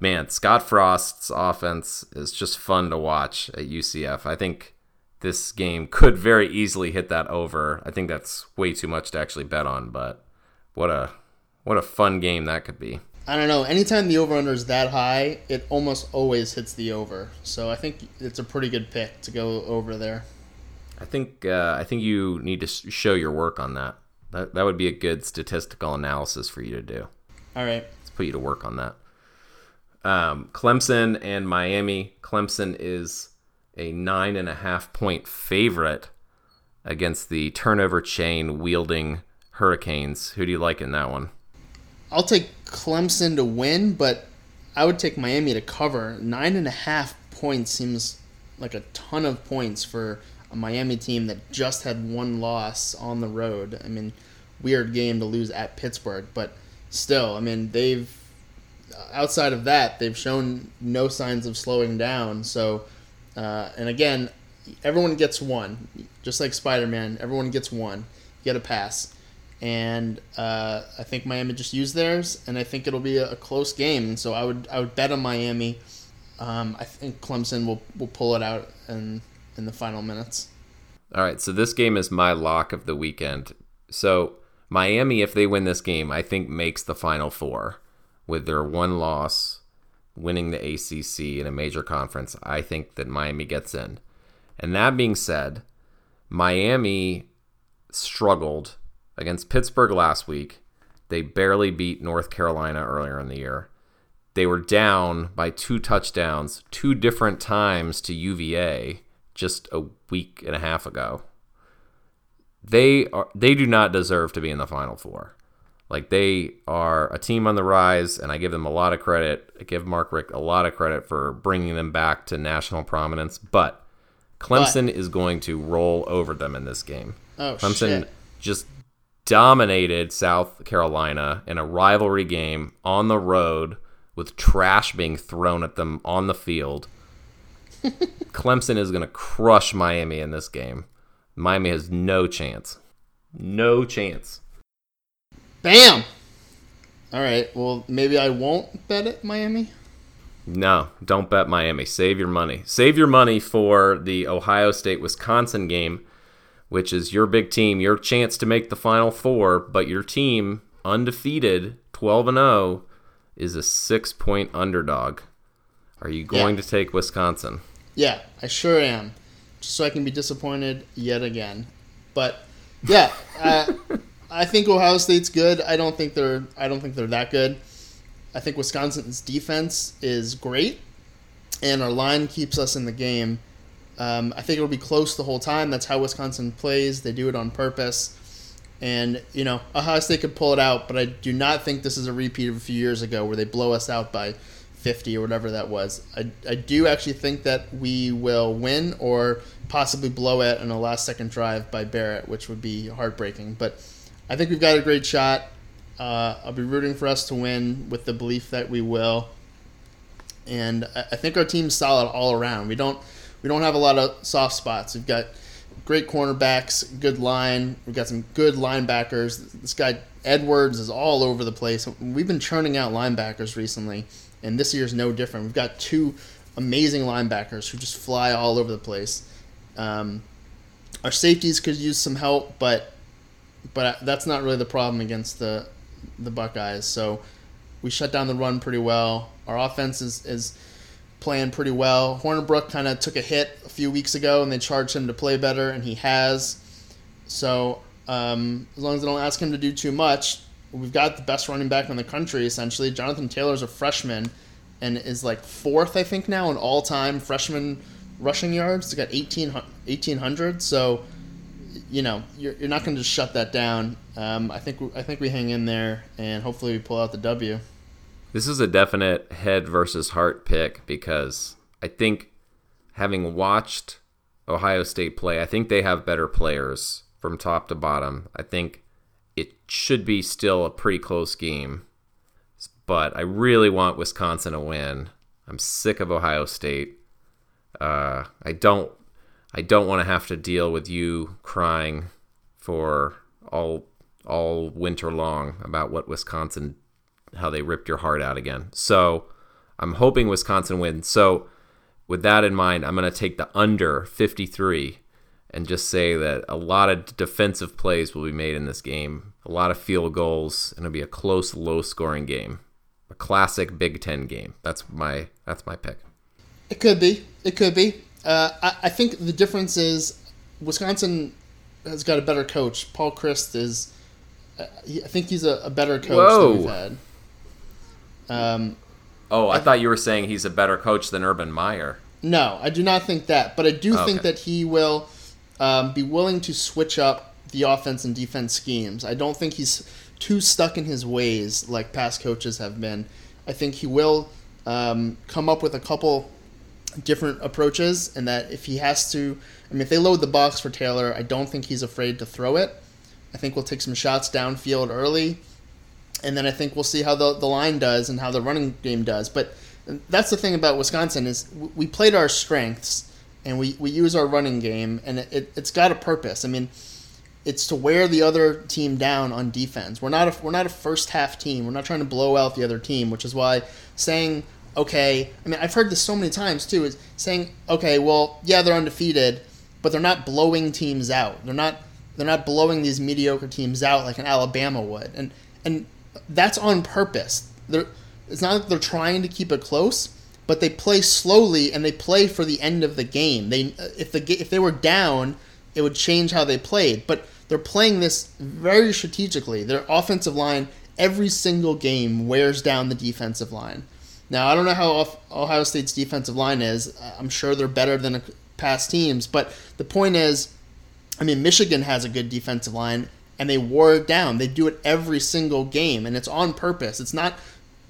man, Scott Frost's offense is just fun to watch at UCF. I think this game could very easily hit that over. I think that's way too much to actually bet on, but what a what a fun game that could be. I don't know. Anytime the over under is that high, it almost always hits the over. So I think it's a pretty good pick to go over there. I think uh, I think you need to show your work on that. That that would be a good statistical analysis for you to do. All right, let's put you to work on that. Um, Clemson and Miami. Clemson is a nine and a half point favorite against the turnover chain wielding Hurricanes. Who do you like in that one? I'll take Clemson to win, but I would take Miami to cover. Nine and a half points seems like a ton of points for a Miami team that just had one loss on the road. I mean, weird game to lose at Pittsburgh, but still, I mean, they've outside of that, they've shown no signs of slowing down. So, uh, and again, everyone gets one, just like Spider Man. Everyone gets one. You get a pass, and uh, I think Miami just used theirs, and I think it'll be a, a close game. So I would I would bet on Miami. Um, I think Clemson will will pull it out in in the final minutes. All right, so this game is my lock of the weekend. So Miami, if they win this game, I think makes the final four with their one loss, winning the ACC in a major conference. I think that Miami gets in. And that being said, Miami struggled against Pittsburgh last week. They barely beat North Carolina earlier in the year. They were down by two touchdowns two different times to UVA just a week and a half ago. They are they do not deserve to be in the final four. Like they are a team on the rise, and I give them a lot of credit. I give Mark Richt a lot of credit for bringing them back to national prominence. But Clemson but, is going to roll over them in this game. Oh, Clemson shit. just dominated South Carolina in a rivalry game on the road with trash being thrown at them on the field. Clemson is going to crush Miami in this game. Miami has no chance. No chance. Bam! All right. Well, maybe I won't bet it Miami. No, don't bet Miami. Save your money. Save your money for the Ohio State Wisconsin game, which is your big team, your chance to make the final four, but your team undefeated, 12 and 0, is a 6-point underdog. Are you going yeah. to take Wisconsin? Yeah, I sure am. Just so I can be disappointed yet again. But yeah, uh, I think Ohio State's good. I don't think they're I don't think they're that good. I think Wisconsin's defense is great, and our line keeps us in the game. Um, I think it'll be close the whole time. That's how Wisconsin plays. They do it on purpose. And, you know, Ohio State could pull it out, but I do not think this is a repeat of a few years ago where they blow us out by 50 or whatever that was. I, I do actually think that we will win or possibly blow it in a last second drive by Barrett, which would be heartbreaking. But I think we've got a great shot. Uh, I'll be rooting for us to win with the belief that we will. And I think our team's solid all around. We don't we don't have a lot of soft spots. We've got great cornerbacks, good line. We've got some good linebackers. This guy Edwards is all over the place. We've been churning out linebackers recently, and this year's no different. We've got two amazing linebackers who just fly all over the place. Um, our safeties could use some help, but but that's not really the problem against the the Buckeyes. So we shut down the run pretty well. Our offense is, is playing pretty well. Hornibrook kind of took a hit a few weeks ago, and they charged him to play better, and he has. So um, as long as they don't ask him to do too much, we've got the best running back in the country essentially. Jonathan Taylor's a freshman and is like fourth, I think, now in all time freshman rushing yards. He's got 18, 1,800. So you know, you're, you're not going to just shut that down. Um, I think I think we hang in there and hopefully we pull out the W. This is a definite head versus heart pick because I think having watched Ohio State play, I think they have better players from top to bottom. I think should be still a pretty close game, but I really want Wisconsin to win. I'm sick of Ohio State. Uh, I don't I don't want to have to deal with you crying for all all winter long about what Wisconsin how they ripped your heart out again. So I'm hoping Wisconsin wins. So with that in mind, I'm going to take the under 53 and just say that a lot of defensive plays will be made in this game, a lot of field goals, and it'll be a close, low-scoring game, a classic Big Ten game. That's my that's my pick. It could be. It could be. Uh, I, I, think the difference is Wisconsin has got a better coach. Paul Chryst is, uh, he, I think he's a, a better coach Whoa. than we've had. Um, oh, I, I, thought you were saying he's a better coach than Urban Meyer. No, I do not think that, but I do okay. think that he will um, be willing to switch up the offense and defense schemes. I don't think he's too stuck in his ways like past coaches have been. I think he will um, come up with a couple different approaches, and that if he has to, I mean, if they load the box for Taylor, I don't think he's afraid to throw it. I think we'll take some shots downfield early, and then I think we'll see how the the line does and how the running game does. But that's the thing about Wisconsin is we played our strengths and we, we use our running game, and it, it, has got a purpose. I mean, it's to wear the other team down on defense. We're not a, we're not a first half team. We're not trying to blow out the other team, which is why saying okay, I mean, I've heard this so many times too, is saying, okay, well, yeah, they're undefeated, but they're not blowing teams out. They're not they're not blowing these mediocre teams out like an Alabama would, and and that's on purpose. They're, it's not that they're trying to keep it close, but they play slowly and they play for the end of the game. They if the if they were down, it would change how they played, but they're playing this very strategically. Their offensive line every single game wears down the defensive line. Now I don't know how Ohio State's defensive line is. I'm sure they're better than past teams, but the point is, I mean, Michigan has a good defensive line, and they wore it down. They do it every single game, and it's on purpose. It's not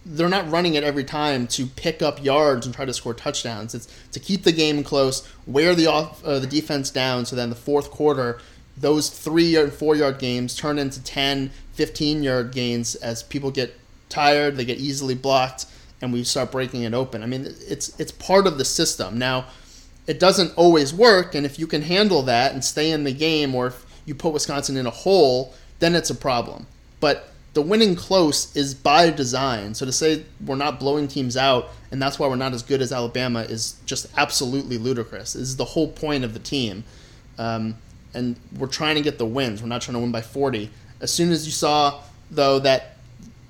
they're not running it every time to pick up yards and try to score touchdowns. It's to keep the game close, wear the off uh, the defense down, so then the fourth quarter, those three and four yard games turn into 10, 15 yard gains as people get tired, they get easily blocked, and we start breaking it open. I mean, it's it's part of the system. Now, it doesn't always work, and if you can handle that and stay in the game, or if you put Wisconsin in a hole, then it's a problem. But the winning close is by design. So to say we're not blowing teams out and that's why we're not as good as Alabama is just absolutely ludicrous. This is the whole point of the team. Um, and we're trying to get the wins. We're not trying to win by 40. As soon as you saw, though, that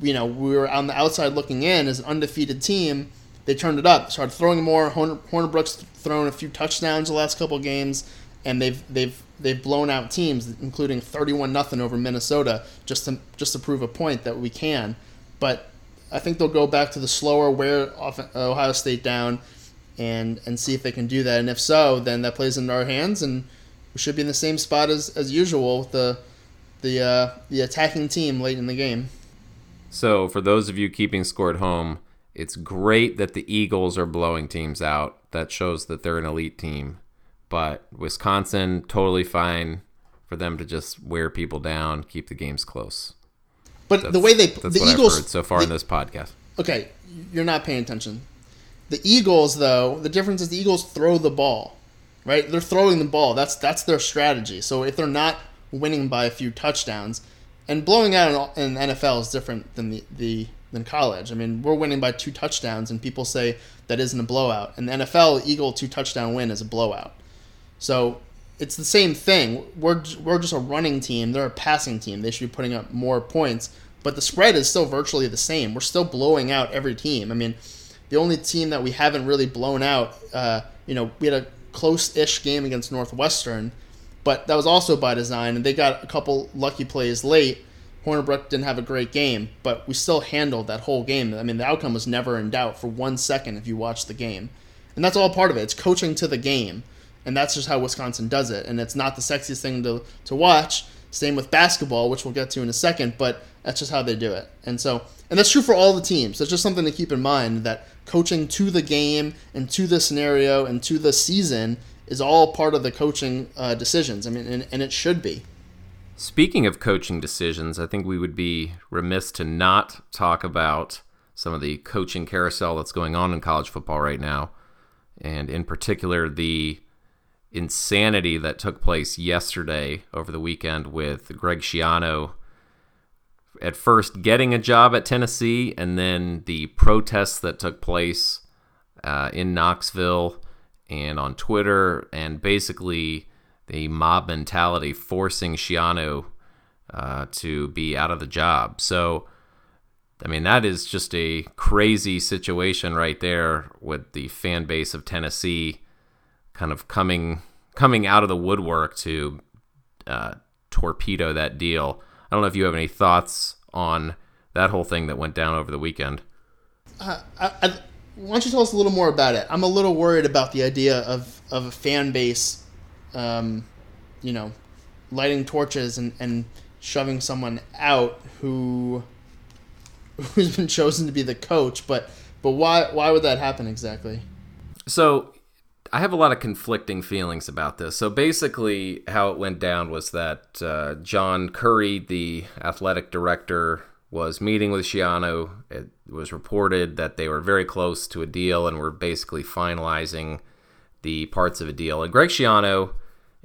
you know we were on the outside looking in as an undefeated team, they turned it up. Started throwing more. Horner, Hornibrook's thrown a few touchdowns the last couple games, and they've they've they've blown out teams, including 31 nothing over Minnesota, just to just to prove a point that we can. But I think they'll go back to the slower, wear Ohio State down, and and see if they can do that. And if so, then that plays into our hands, and we should be in the same spot as, as usual with the the uh, the attacking team late in the game. So for those of you keeping score at home, it's great that the Eagles are blowing teams out. That shows that they're an elite team but Wisconsin, totally fine for them to just wear people down, keep the games close. But that's, the way they the Eagles so far the, in this podcast. Okay, you're not paying attention. The Eagles, though, the difference is the Eagles throw the ball, right? They're throwing the ball. That's that's their strategy. So if they're not winning by a few touchdowns, and blowing out in, NFL is different than the, the than college. I mean, we're winning by two touchdowns, and people say that isn't a blowout. And the NFL, Eagle two touchdown win is a blowout. So it's the same thing. We're we're just a running team. They're a passing team. They should be putting up more points, but the spread is still virtually the same. We're still blowing out every team. I mean, the only team that we haven't really blown out, uh, you know, we had a close-ish game against Northwestern, but that was also by design, and they got a couple lucky plays late. Hornibrook didn't have a great game, but we still handled that whole game. I mean, the outcome was never in doubt for one second if you watch the game, and that's all part of it. It's coaching to the game and that's just how Wisconsin does it. And it's not the sexiest thing to, to watch. Same with basketball, which we'll get to in a second, but that's just how they do it. And so, and that's true for all the teams. That's just something to keep in mind that coaching to the game and to the scenario and to the season is all part of the coaching uh, decisions. I mean, and, and it should be. Speaking of coaching decisions, I think we would be remiss to not talk about some of the coaching carousel that's going on in college football right now, and in particular the insanity that took place yesterday over the weekend with Greg Schiano at first getting a job at Tennessee and then the protests that took place uh, in Knoxville and on Twitter and basically the mob mentality forcing Schiano uh, to be out of the job. So, I mean, that is just a crazy situation right there with the fan base of Tennessee kind of coming coming out of the woodwork to uh, torpedo that deal. I don't know if you have any thoughts on that whole thing that went down over the weekend. Uh, I, I, why don't you tell us a little more about it? I'm a little worried about the idea of, of a fan base, um, you know, lighting torches and, and shoving someone out who who's been (laughs) chosen to be the coach. But but why why would that happen exactly? So I have a lot of conflicting feelings about this. So basically, how it went down was that uh, John Currie, the athletic director, was meeting with Schiano. It was reported that they were very close to a deal and were basically finalizing the parts of a deal. And Greg Schiano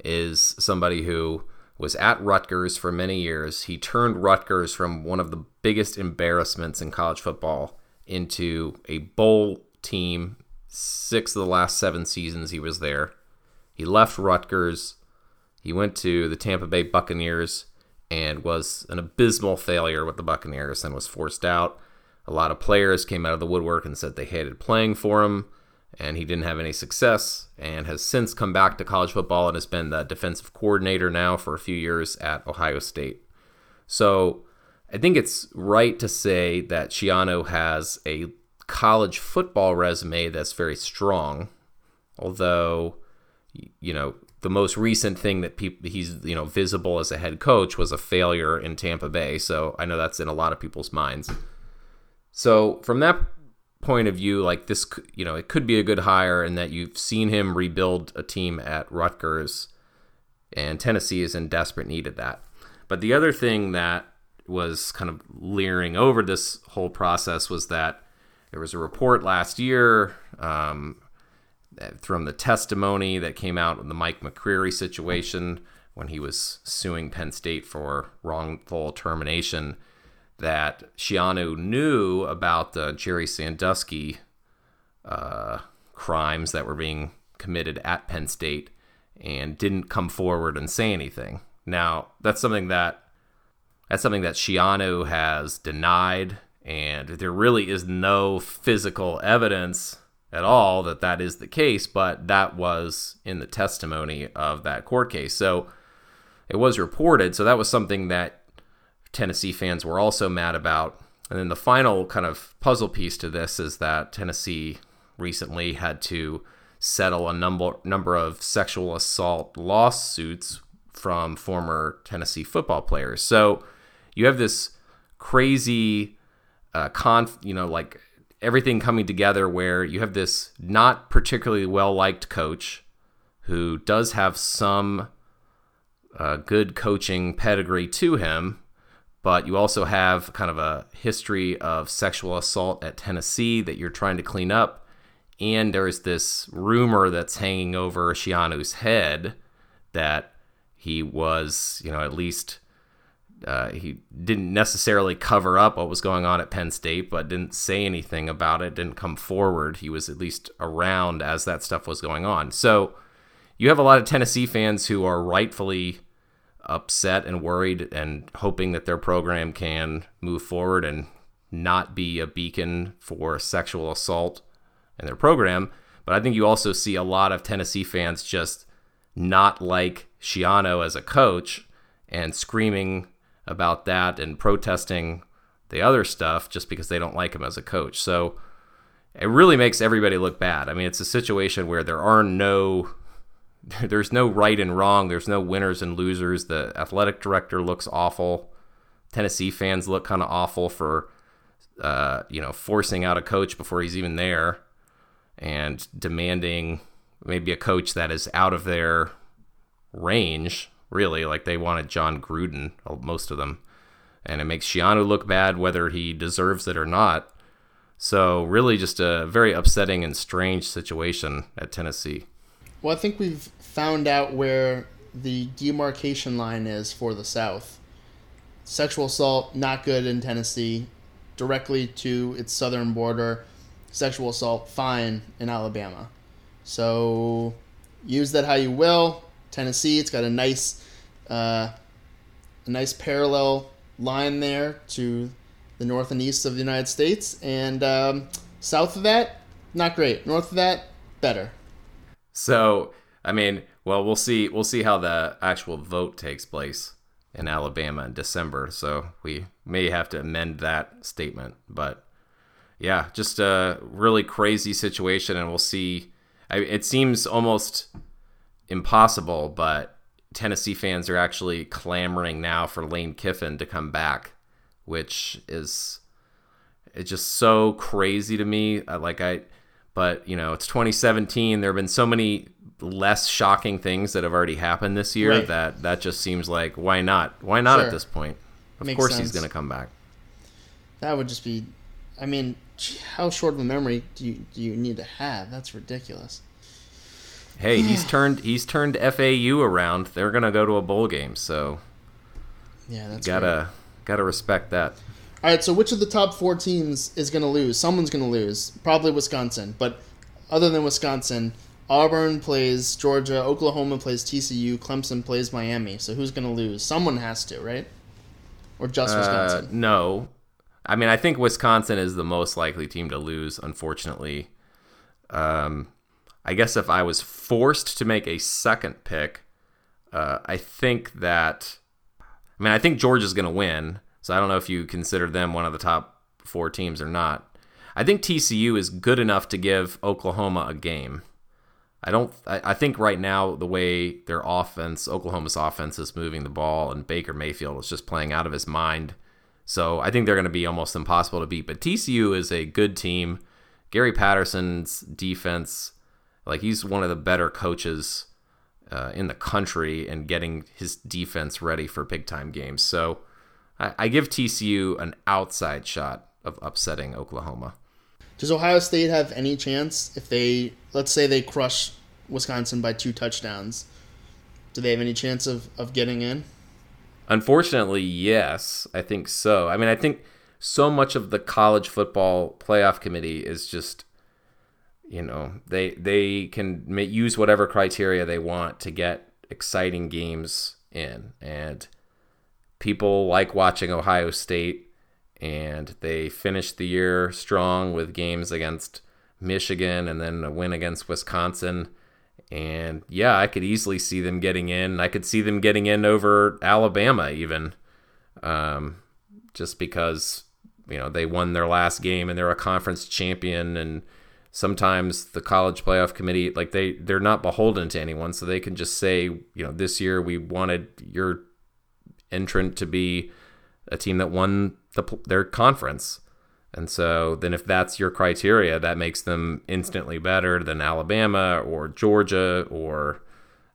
is somebody who was at Rutgers for many years. He turned Rutgers from one of the biggest embarrassments in college football into a bowl team six of the last seven seasons he was there. He left Rutgers. He went to the Tampa Bay Buccaneers and was an abysmal failure with the Buccaneers and was forced out. A lot of players came out of the woodwork and said they hated playing for him, and he didn't have any success, and has since come back to college football and has been the defensive coordinator now for a few years at Ohio State. So I think it's right to say that Schiano has a college football resume that's very strong. Although, you know, the most recent thing that he's you know visible as a head coach was a failure in Tampa Bay. So I know that's in a lot of people's minds. So from that point of view, like this, you know, it could be a good hire, and that you've seen him rebuild a team at Rutgers, and Tennessee is in desperate need of that. But the other thing that was kind of leering over this whole process was that there was a report last year um, from the testimony that came out in the Mike McQueary situation when he was suing Penn State for wrongful termination that Schiano knew about the Jerry Sandusky uh, crimes that were being committed at Penn State and didn't come forward and say anything. Now, that's something that that's something that Schiano has denied, and there really is no physical evidence at all that that is the case, but that was in the testimony of that court case. So it was reported. So that was something that Tennessee fans were also mad about. And then the final kind of puzzle piece to this is that Tennessee recently had to settle a number number of sexual assault lawsuits from former Tennessee football players. So you have this crazy uh, conf, you know, like everything coming together where you have this not particularly well liked coach who does have some uh, good coaching pedigree to him, but you also have kind of a history of sexual assault at Tennessee that you're trying to clean up. And there's this rumor that's hanging over Schiano's head that he was, you know, at least uh, he didn't necessarily cover up what was going on at Penn State, but didn't say anything about it, didn't come forward. He was at least around as that stuff was going on. So you have a lot of Tennessee fans who are rightfully upset and worried and hoping that their program can move forward and not be a beacon for sexual assault in their program. But I think you also see a lot of Tennessee fans just not like Schiano as a coach and screaming about that and protesting the other stuff just because they don't like him as a coach. So it really makes everybody look bad. I mean, it's a situation where there are no (laughs) there's no right and wrong. There's no winners and losers. The athletic director looks awful. Tennessee fans look kind of awful for, uh, you know, forcing out a coach before he's even there, and demanding maybe a coach that is out of their range. Really, like they wanted Jon Gruden, uh, most of them, and it makes Schiano look bad whether he deserves it or not. So really, just a very upsetting and strange situation at Tennessee. Well, I think we've found out where the demarcation line is for the South. Sexual assault, not good in Tennessee, directly to its southern border. Sexual assault, fine in Alabama. So use that how you will. Tennessee, it's got a nice, uh, a nice parallel line there to the north and east of the United States, and um, south of that, not great. North of that, better. So, I mean, well, we'll see. We'll see how the actual vote takes place in Alabama in December. So we may have to amend that statement. But yeah, just a really crazy situation, and we'll see. I, it seems almost impossible, but Tennessee fans are actually clamoring now for Lane Kiffin to come back, which is it's just so crazy to me. Uh, like I but you know, it's 2017. There have been so many less shocking things that have already happened this year right. that that just seems like why not? Why not sure. at this point? Of Makes course sense. he's going to come back. That would just be. I mean, how short of a memory do you do you need to have? That's ridiculous. Hey, he's (sighs) turned he's turned FAU around. They're going to go to a bowl game, so yeah, that's gotta great. gotta respect that. All right, so which of the top four teams is going to lose? Someone's going to lose. Probably Wisconsin. But other than Wisconsin, Auburn plays Georgia, Oklahoma plays TCU, Clemson plays Miami. So who's going to lose? Someone has to, right? Or just uh, Wisconsin? Uh, no. I mean, I think Wisconsin is the most likely team to lose, unfortunately. Um, I guess if I was forced to make a second pick, uh, I think that. I mean, I think Georgia's going to win. So I don't know if you consider them one of the top four teams or not. I think TCU is good enough to give Oklahoma a game. I don't. I, I think right now the way their offense, Oklahoma's offense, is moving the ball, and Baker Mayfield is just playing out of his mind. So I think they're going to be almost impossible to beat. But TCU is a good team. Gary Patterson's defense, like he's one of the better coaches uh, in the country and getting his defense ready for big time games. So I, I give TCU an outside shot of upsetting Oklahoma. Does Ohio State have any chance if they, let's say, they crush Wisconsin by two touchdowns? Do they have any chance of, of getting in? Unfortunately, yes, I think so. I mean, I think so much of the college football playoff committee is just, you know, they they can use whatever criteria they want to get exciting games in, and people like watching Ohio State, and they finished the year strong with games against Michigan and then a win against Wisconsin and yeah, I could easily see them getting in. I could see them getting in over Alabama, even, um, just because you know they won their last game and they're a conference champion. And sometimes the college playoff committee, like they they're not beholden to anyone, so they can just say, you know, this year we wanted your entrant to be a team that won the, their conference. And so then if that's your criteria, that makes them instantly better than Alabama or Georgia or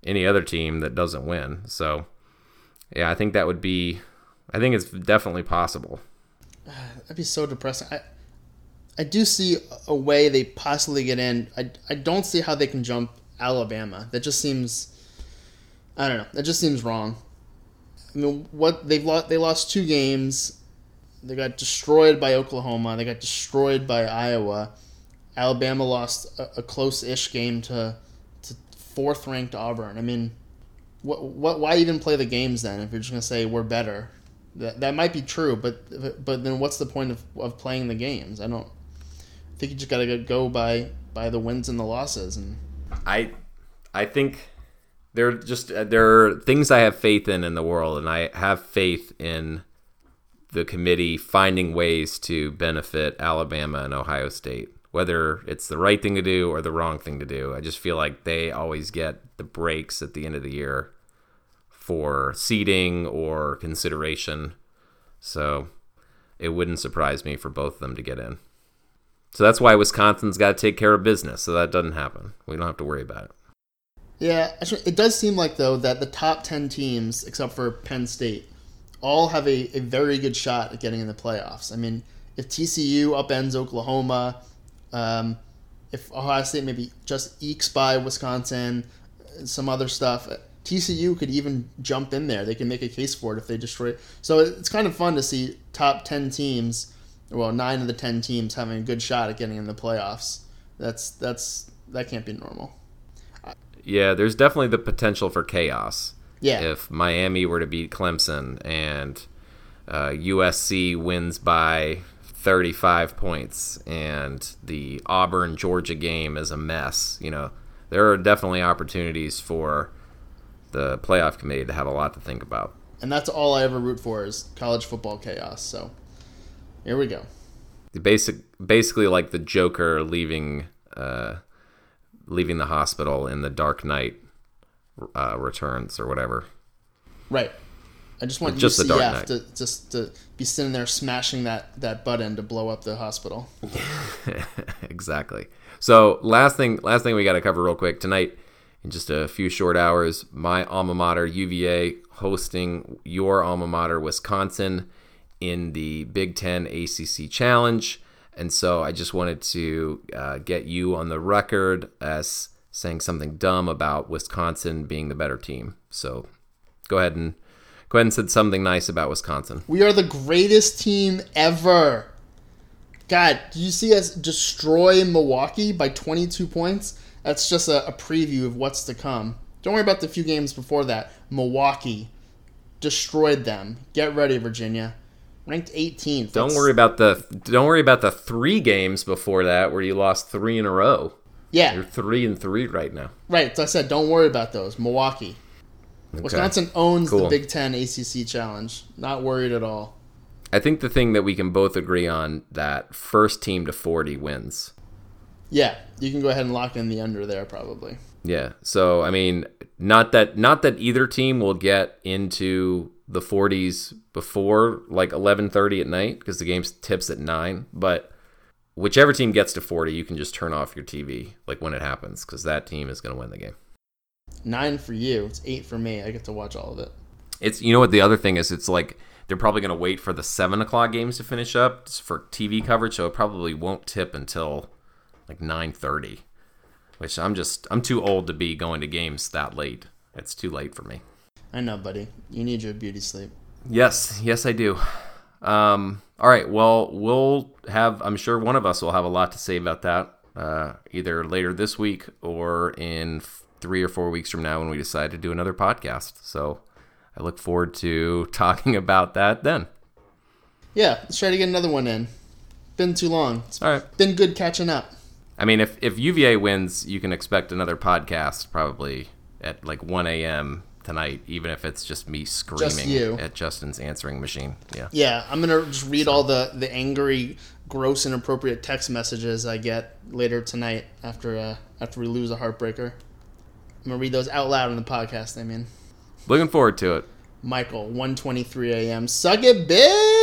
any other team that doesn't win. So yeah, I think that would be I think it's definitely possible. (sighs) That'd be so depressing. I I do see a way they possibly get in. I, I don't see how they can jump Alabama. That just seems I don't know. That just seems wrong. I mean, what they've lost they lost two games they got destroyed by Oklahoma. They got destroyed by Iowa. Alabama lost a, a close-ish game to to fourth-ranked Auburn. I mean, what what why even play the games then if you're just gonna say we're better? That that might be true, but but then what's the point of, of playing the games? I don't. Think you just gotta go by by the wins and the losses and. I, I think there just uh, there are things I have faith in in the world, and I have faith in the committee finding ways to benefit Alabama and Ohio State, whether it's the right thing to do or the wrong thing to do. I just feel like they always get the breaks at the end of the year for seeding or consideration. So it wouldn't surprise me for both of them to get in. So that's why Wisconsin's got to take care of business. So that doesn't happen. We don't have to worry about it. Yeah, it does seem like though that the top ten teams, except for Penn State, all have a, a very good shot at getting in the playoffs. I mean, if TCU upends Oklahoma, um, if Ohio State maybe just ekes by Wisconsin, some other stuff, TCU could even jump in there. They can make a case for it if they destroy it. So it's kind of fun to see top 10 teams, well, nine of the 10 teams having a good shot at getting in the playoffs. That's, that's, that can't be normal. Yeah, there's definitely the potential for chaos. Yeah. If Miami were to beat Clemson and uh, USC wins by 35 points and the Auburn Georgia game is a mess, you know, there are definitely opportunities for the playoff committee to have a lot to think about. And that's all I ever root for is college football chaos. So here we go. The basic, basically like the Joker leaving, uh, leaving the hospital in the Dark Knight uh, Returns or whatever. Right. I just want just UCF to just to be sitting there smashing that that button to blow up the hospital. (laughs) exactly. So last thing, last thing we got to cover real quick tonight. In just a few short hours, my alma mater UVA hosting your alma mater Wisconsin in the Big Ten ACC Challenge, and so I just wanted to uh, get you on the record as saying something dumb about Wisconsin being the better team. So go ahead and go ahead and said something nice about Wisconsin. We are the greatest team ever. God, do you see us destroy Milwaukee by 22 points? That's just a, a preview of what's to come. Don't worry about the few games before that. Milwaukee destroyed them. Get ready, Virginia. Ranked 18th. Don't worry about the don't worry about the 3 games before that where you lost 3 in a row. Yeah. You're 3 and 3 right now. Right. So I said don't worry about those. Milwaukee. Okay. Wisconsin owns Cool. the Big Ten ACC challenge. Not worried at all. I think the thing that we can both agree on that first team to 40 wins. Yeah, you can go ahead and lock in the under there probably. Yeah. So I mean, not that not that either team will get into the 40s before like 11:30 at night because the game tips at 9, but whichever team gets to 40, you can just turn off your TV like when it happens because that team is going to win the game. Nine for you. It's eight for me. I get to watch all of it. It's you know what the other thing is. It's like they're probably going to wait for the seven o'clock games to finish up for TV coverage, so it probably won't tip until like 9:30. Which I'm just I'm too old to be going to games that late. It's too late for me. I know, buddy. You need your beauty sleep. Yes, yes, I do. Um, all right. Well, we'll have. I'm sure one of us will have a lot to say about that, uh, either later this week or in three or four weeks from now when we decide to do another podcast. So I look forward to (laughs) talking about that then. Yeah, let's try to get another one in. Been too long. It's All right. been good catching up. I mean, if if UVA wins, you can expect another podcast probably at like 1 a.m. tonight, even if it's just me screaming you. at Justin's answering machine. Yeah. Yeah, I'm gonna just read all the the angry, gross, inappropriate text messages I get later tonight after uh, after we lose a heartbreaker. I'm gonna read those out loud on the podcast. I mean, Looking forward to it. Michael, 1:23 a.m. Suck it, bitch.